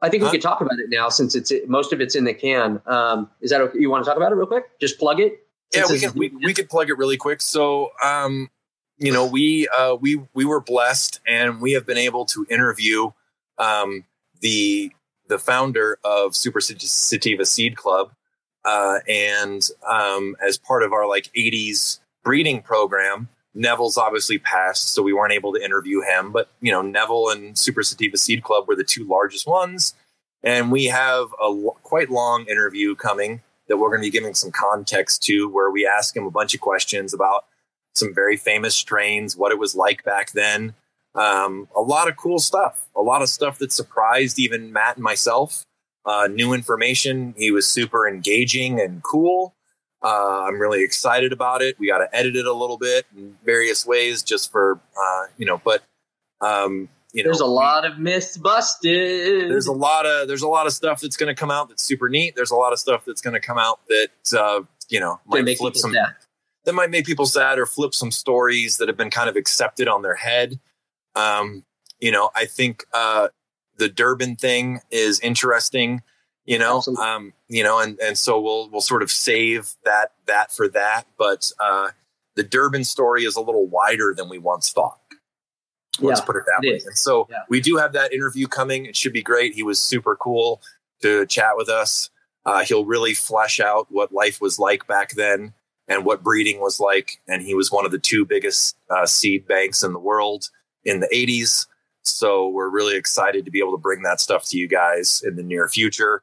[SPEAKER 3] I think huh? we could talk about it now since it's most of it's in the can. Um, is that okay? You want to talk about it real quick? Just plug it.
[SPEAKER 2] Yeah, we can. We, we could plug it really quick. So, um, you know, we uh, we we were blessed, and we have been able to interview um, the the founder of Super Sativa Seed Club, uh, and um, as part of our like '80s breeding program, Neville's obviously passed, so we weren't able to interview him. But you know, Neville and Super Sativa Seed Club were the two largest ones, and we have a l- quite long interview coming that we're going to be giving some context to, where we ask him a bunch of questions about some very famous strains, what it was like back then, um, a lot of cool stuff, a lot of stuff that surprised even Matt and myself. Uh, new information. He was super engaging and cool. Uh, I'm really excited about it. We got to edit it a little bit in various ways, just for uh, you know. But um, you know,
[SPEAKER 3] there's a lot of myths busted.
[SPEAKER 2] There's a lot of there's a lot of stuff that's going to come out that's super neat. There's a lot of stuff that's going to come out that uh, you know might flip some sad. that might make people sad or flip some stories that have been kind of accepted on their head. Um, you know, I think uh, the Durban thing is interesting you know um, you know and and so we'll we'll sort of save that that for that but uh, the durban story is a little wider than we once thought. Let's yeah, put it that it way. is. and so yeah. we do have that interview coming. It should be great. He was super cool to chat with us. Uh, he'll really flesh out what life was like back then and what breeding was like. And he was one of the two biggest uh, seed banks in the world in the 80s so we're really excited to be able to bring that stuff to you guys in the near future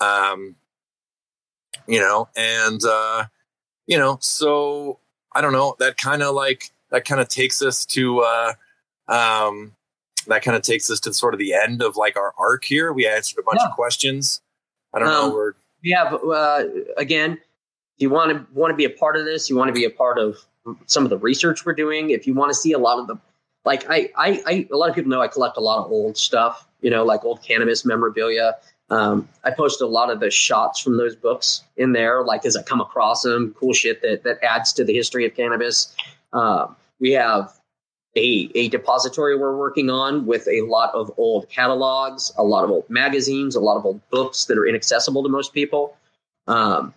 [SPEAKER 2] um, you know, and uh, you know, so I don't know. That kind of like that kind of takes us to uh, um, that kind of takes us to sort of the end of like our arc here. We answered a bunch yeah. of questions. I don't um, know. We're
[SPEAKER 3] we have uh, again. If you want to want to be a part of this, you want to be a part of some of the research we're doing. If you want to see a lot of the like, I, I, I a lot of people know I collect a lot of old stuff. You know, like old cannabis memorabilia. Um, I post a lot of the shots from those books in there, like as I come across them, cool shit that that adds to the history of cannabis. Uh, we have a, a depository we're working on with a lot of old catalogs, a lot of old magazines, a lot of old books that are inaccessible to most people. Um,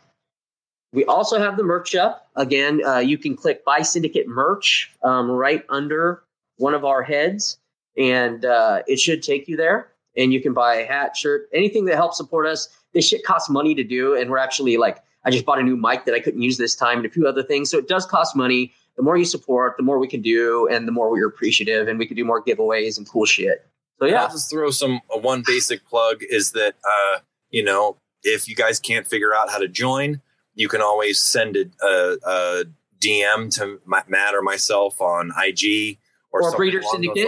[SPEAKER 3] we also have the merch up. Again, uh, you can click Buy Syndicate merch um, right under one of our heads, and uh, it should take you there and you can buy a hat, shirt, anything that helps support us. This shit costs money to do, and we're actually like, I just bought a new mic that I couldn't use this time, and a few other things. So it does cost money. The more you support, the more we can do, and the more we're appreciative, and we can do more giveaways and cool shit. So yeah,
[SPEAKER 2] I'll just throw some uh, one basic plug is that uh, you know if you guys can't figure out how to join, you can always send a, a, a DM to Matt or myself on IG
[SPEAKER 3] or, or Breeder Syndicate.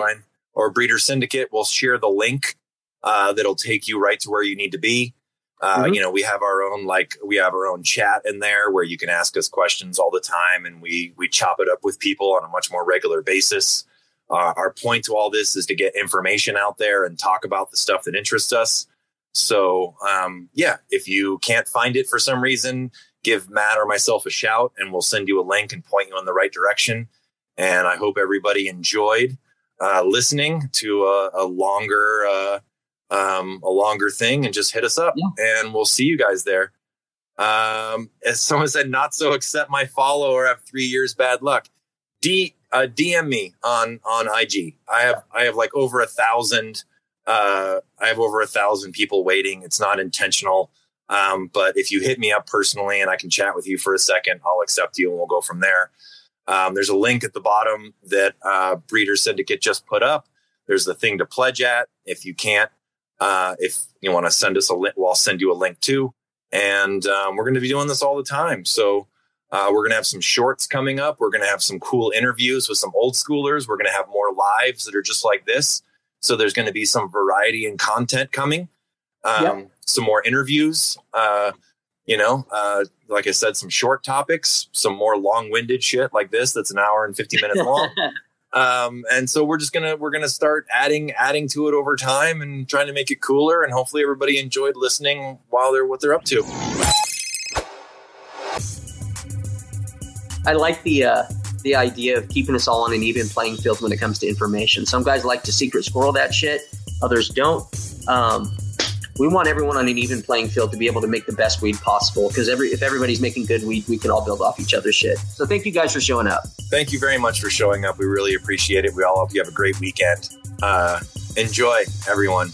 [SPEAKER 2] Or Breeder Syndicate. We'll share the link uh, that'll take you right to where you need to be. Uh, mm-hmm. You know, we have our own like we have our own chat in there where you can ask us questions all the time, and we we chop it up with people on a much more regular basis. Uh, our point to all this is to get information out there and talk about the stuff that interests us. So, um, yeah, if you can't find it for some reason, give Matt or myself a shout, and we'll send you a link and point you in the right direction. And I hope everybody enjoyed uh, listening to a, a longer uh, um, a longer thing and just hit us up yeah. and we'll see you guys there. Um, as someone said, not so accept my follow or have three years bad luck. D, uh, DM me on on IG. I have I have like over a thousand. Uh, I have over a thousand people waiting. It's not intentional. Um, but if you hit me up personally and I can chat with you for a second, I'll accept you and we'll go from there. Um, there's a link at the bottom that uh, Breeder Syndicate just put up. There's the thing to pledge at. If you can't uh, if you want to send us a link, well, I'll send you a link too. And um, we're going to be doing this all the time. So uh, we're going to have some shorts coming up. We're going to have some cool interviews with some old schoolers. We're going to have more lives that are just like this. So there's going to be some variety and content coming. Um, yep. Some more interviews. Uh, you know, uh, like I said, some short topics, some more long-winded shit like this that's an hour and 50 minutes long. (laughs) Um, and so we're just gonna we're gonna start adding adding to it over time and trying to make it cooler. And hopefully everybody enjoyed listening while they're what they're up to.
[SPEAKER 3] I like the uh, the idea of keeping us all on an even playing field when it comes to information. Some guys like to secret squirrel that shit, others don't. Um, we want everyone on an even playing field to be able to make the best weed possible because every if everybody's making good weed, we can all build off each other's shit. So thank you guys for showing up.
[SPEAKER 2] Thank you very much for showing up. We really appreciate it. We all hope you have a great weekend. Uh, enjoy, everyone.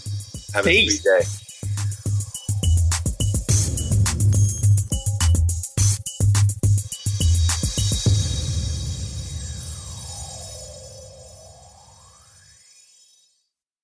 [SPEAKER 2] Have Peace. a sweet day.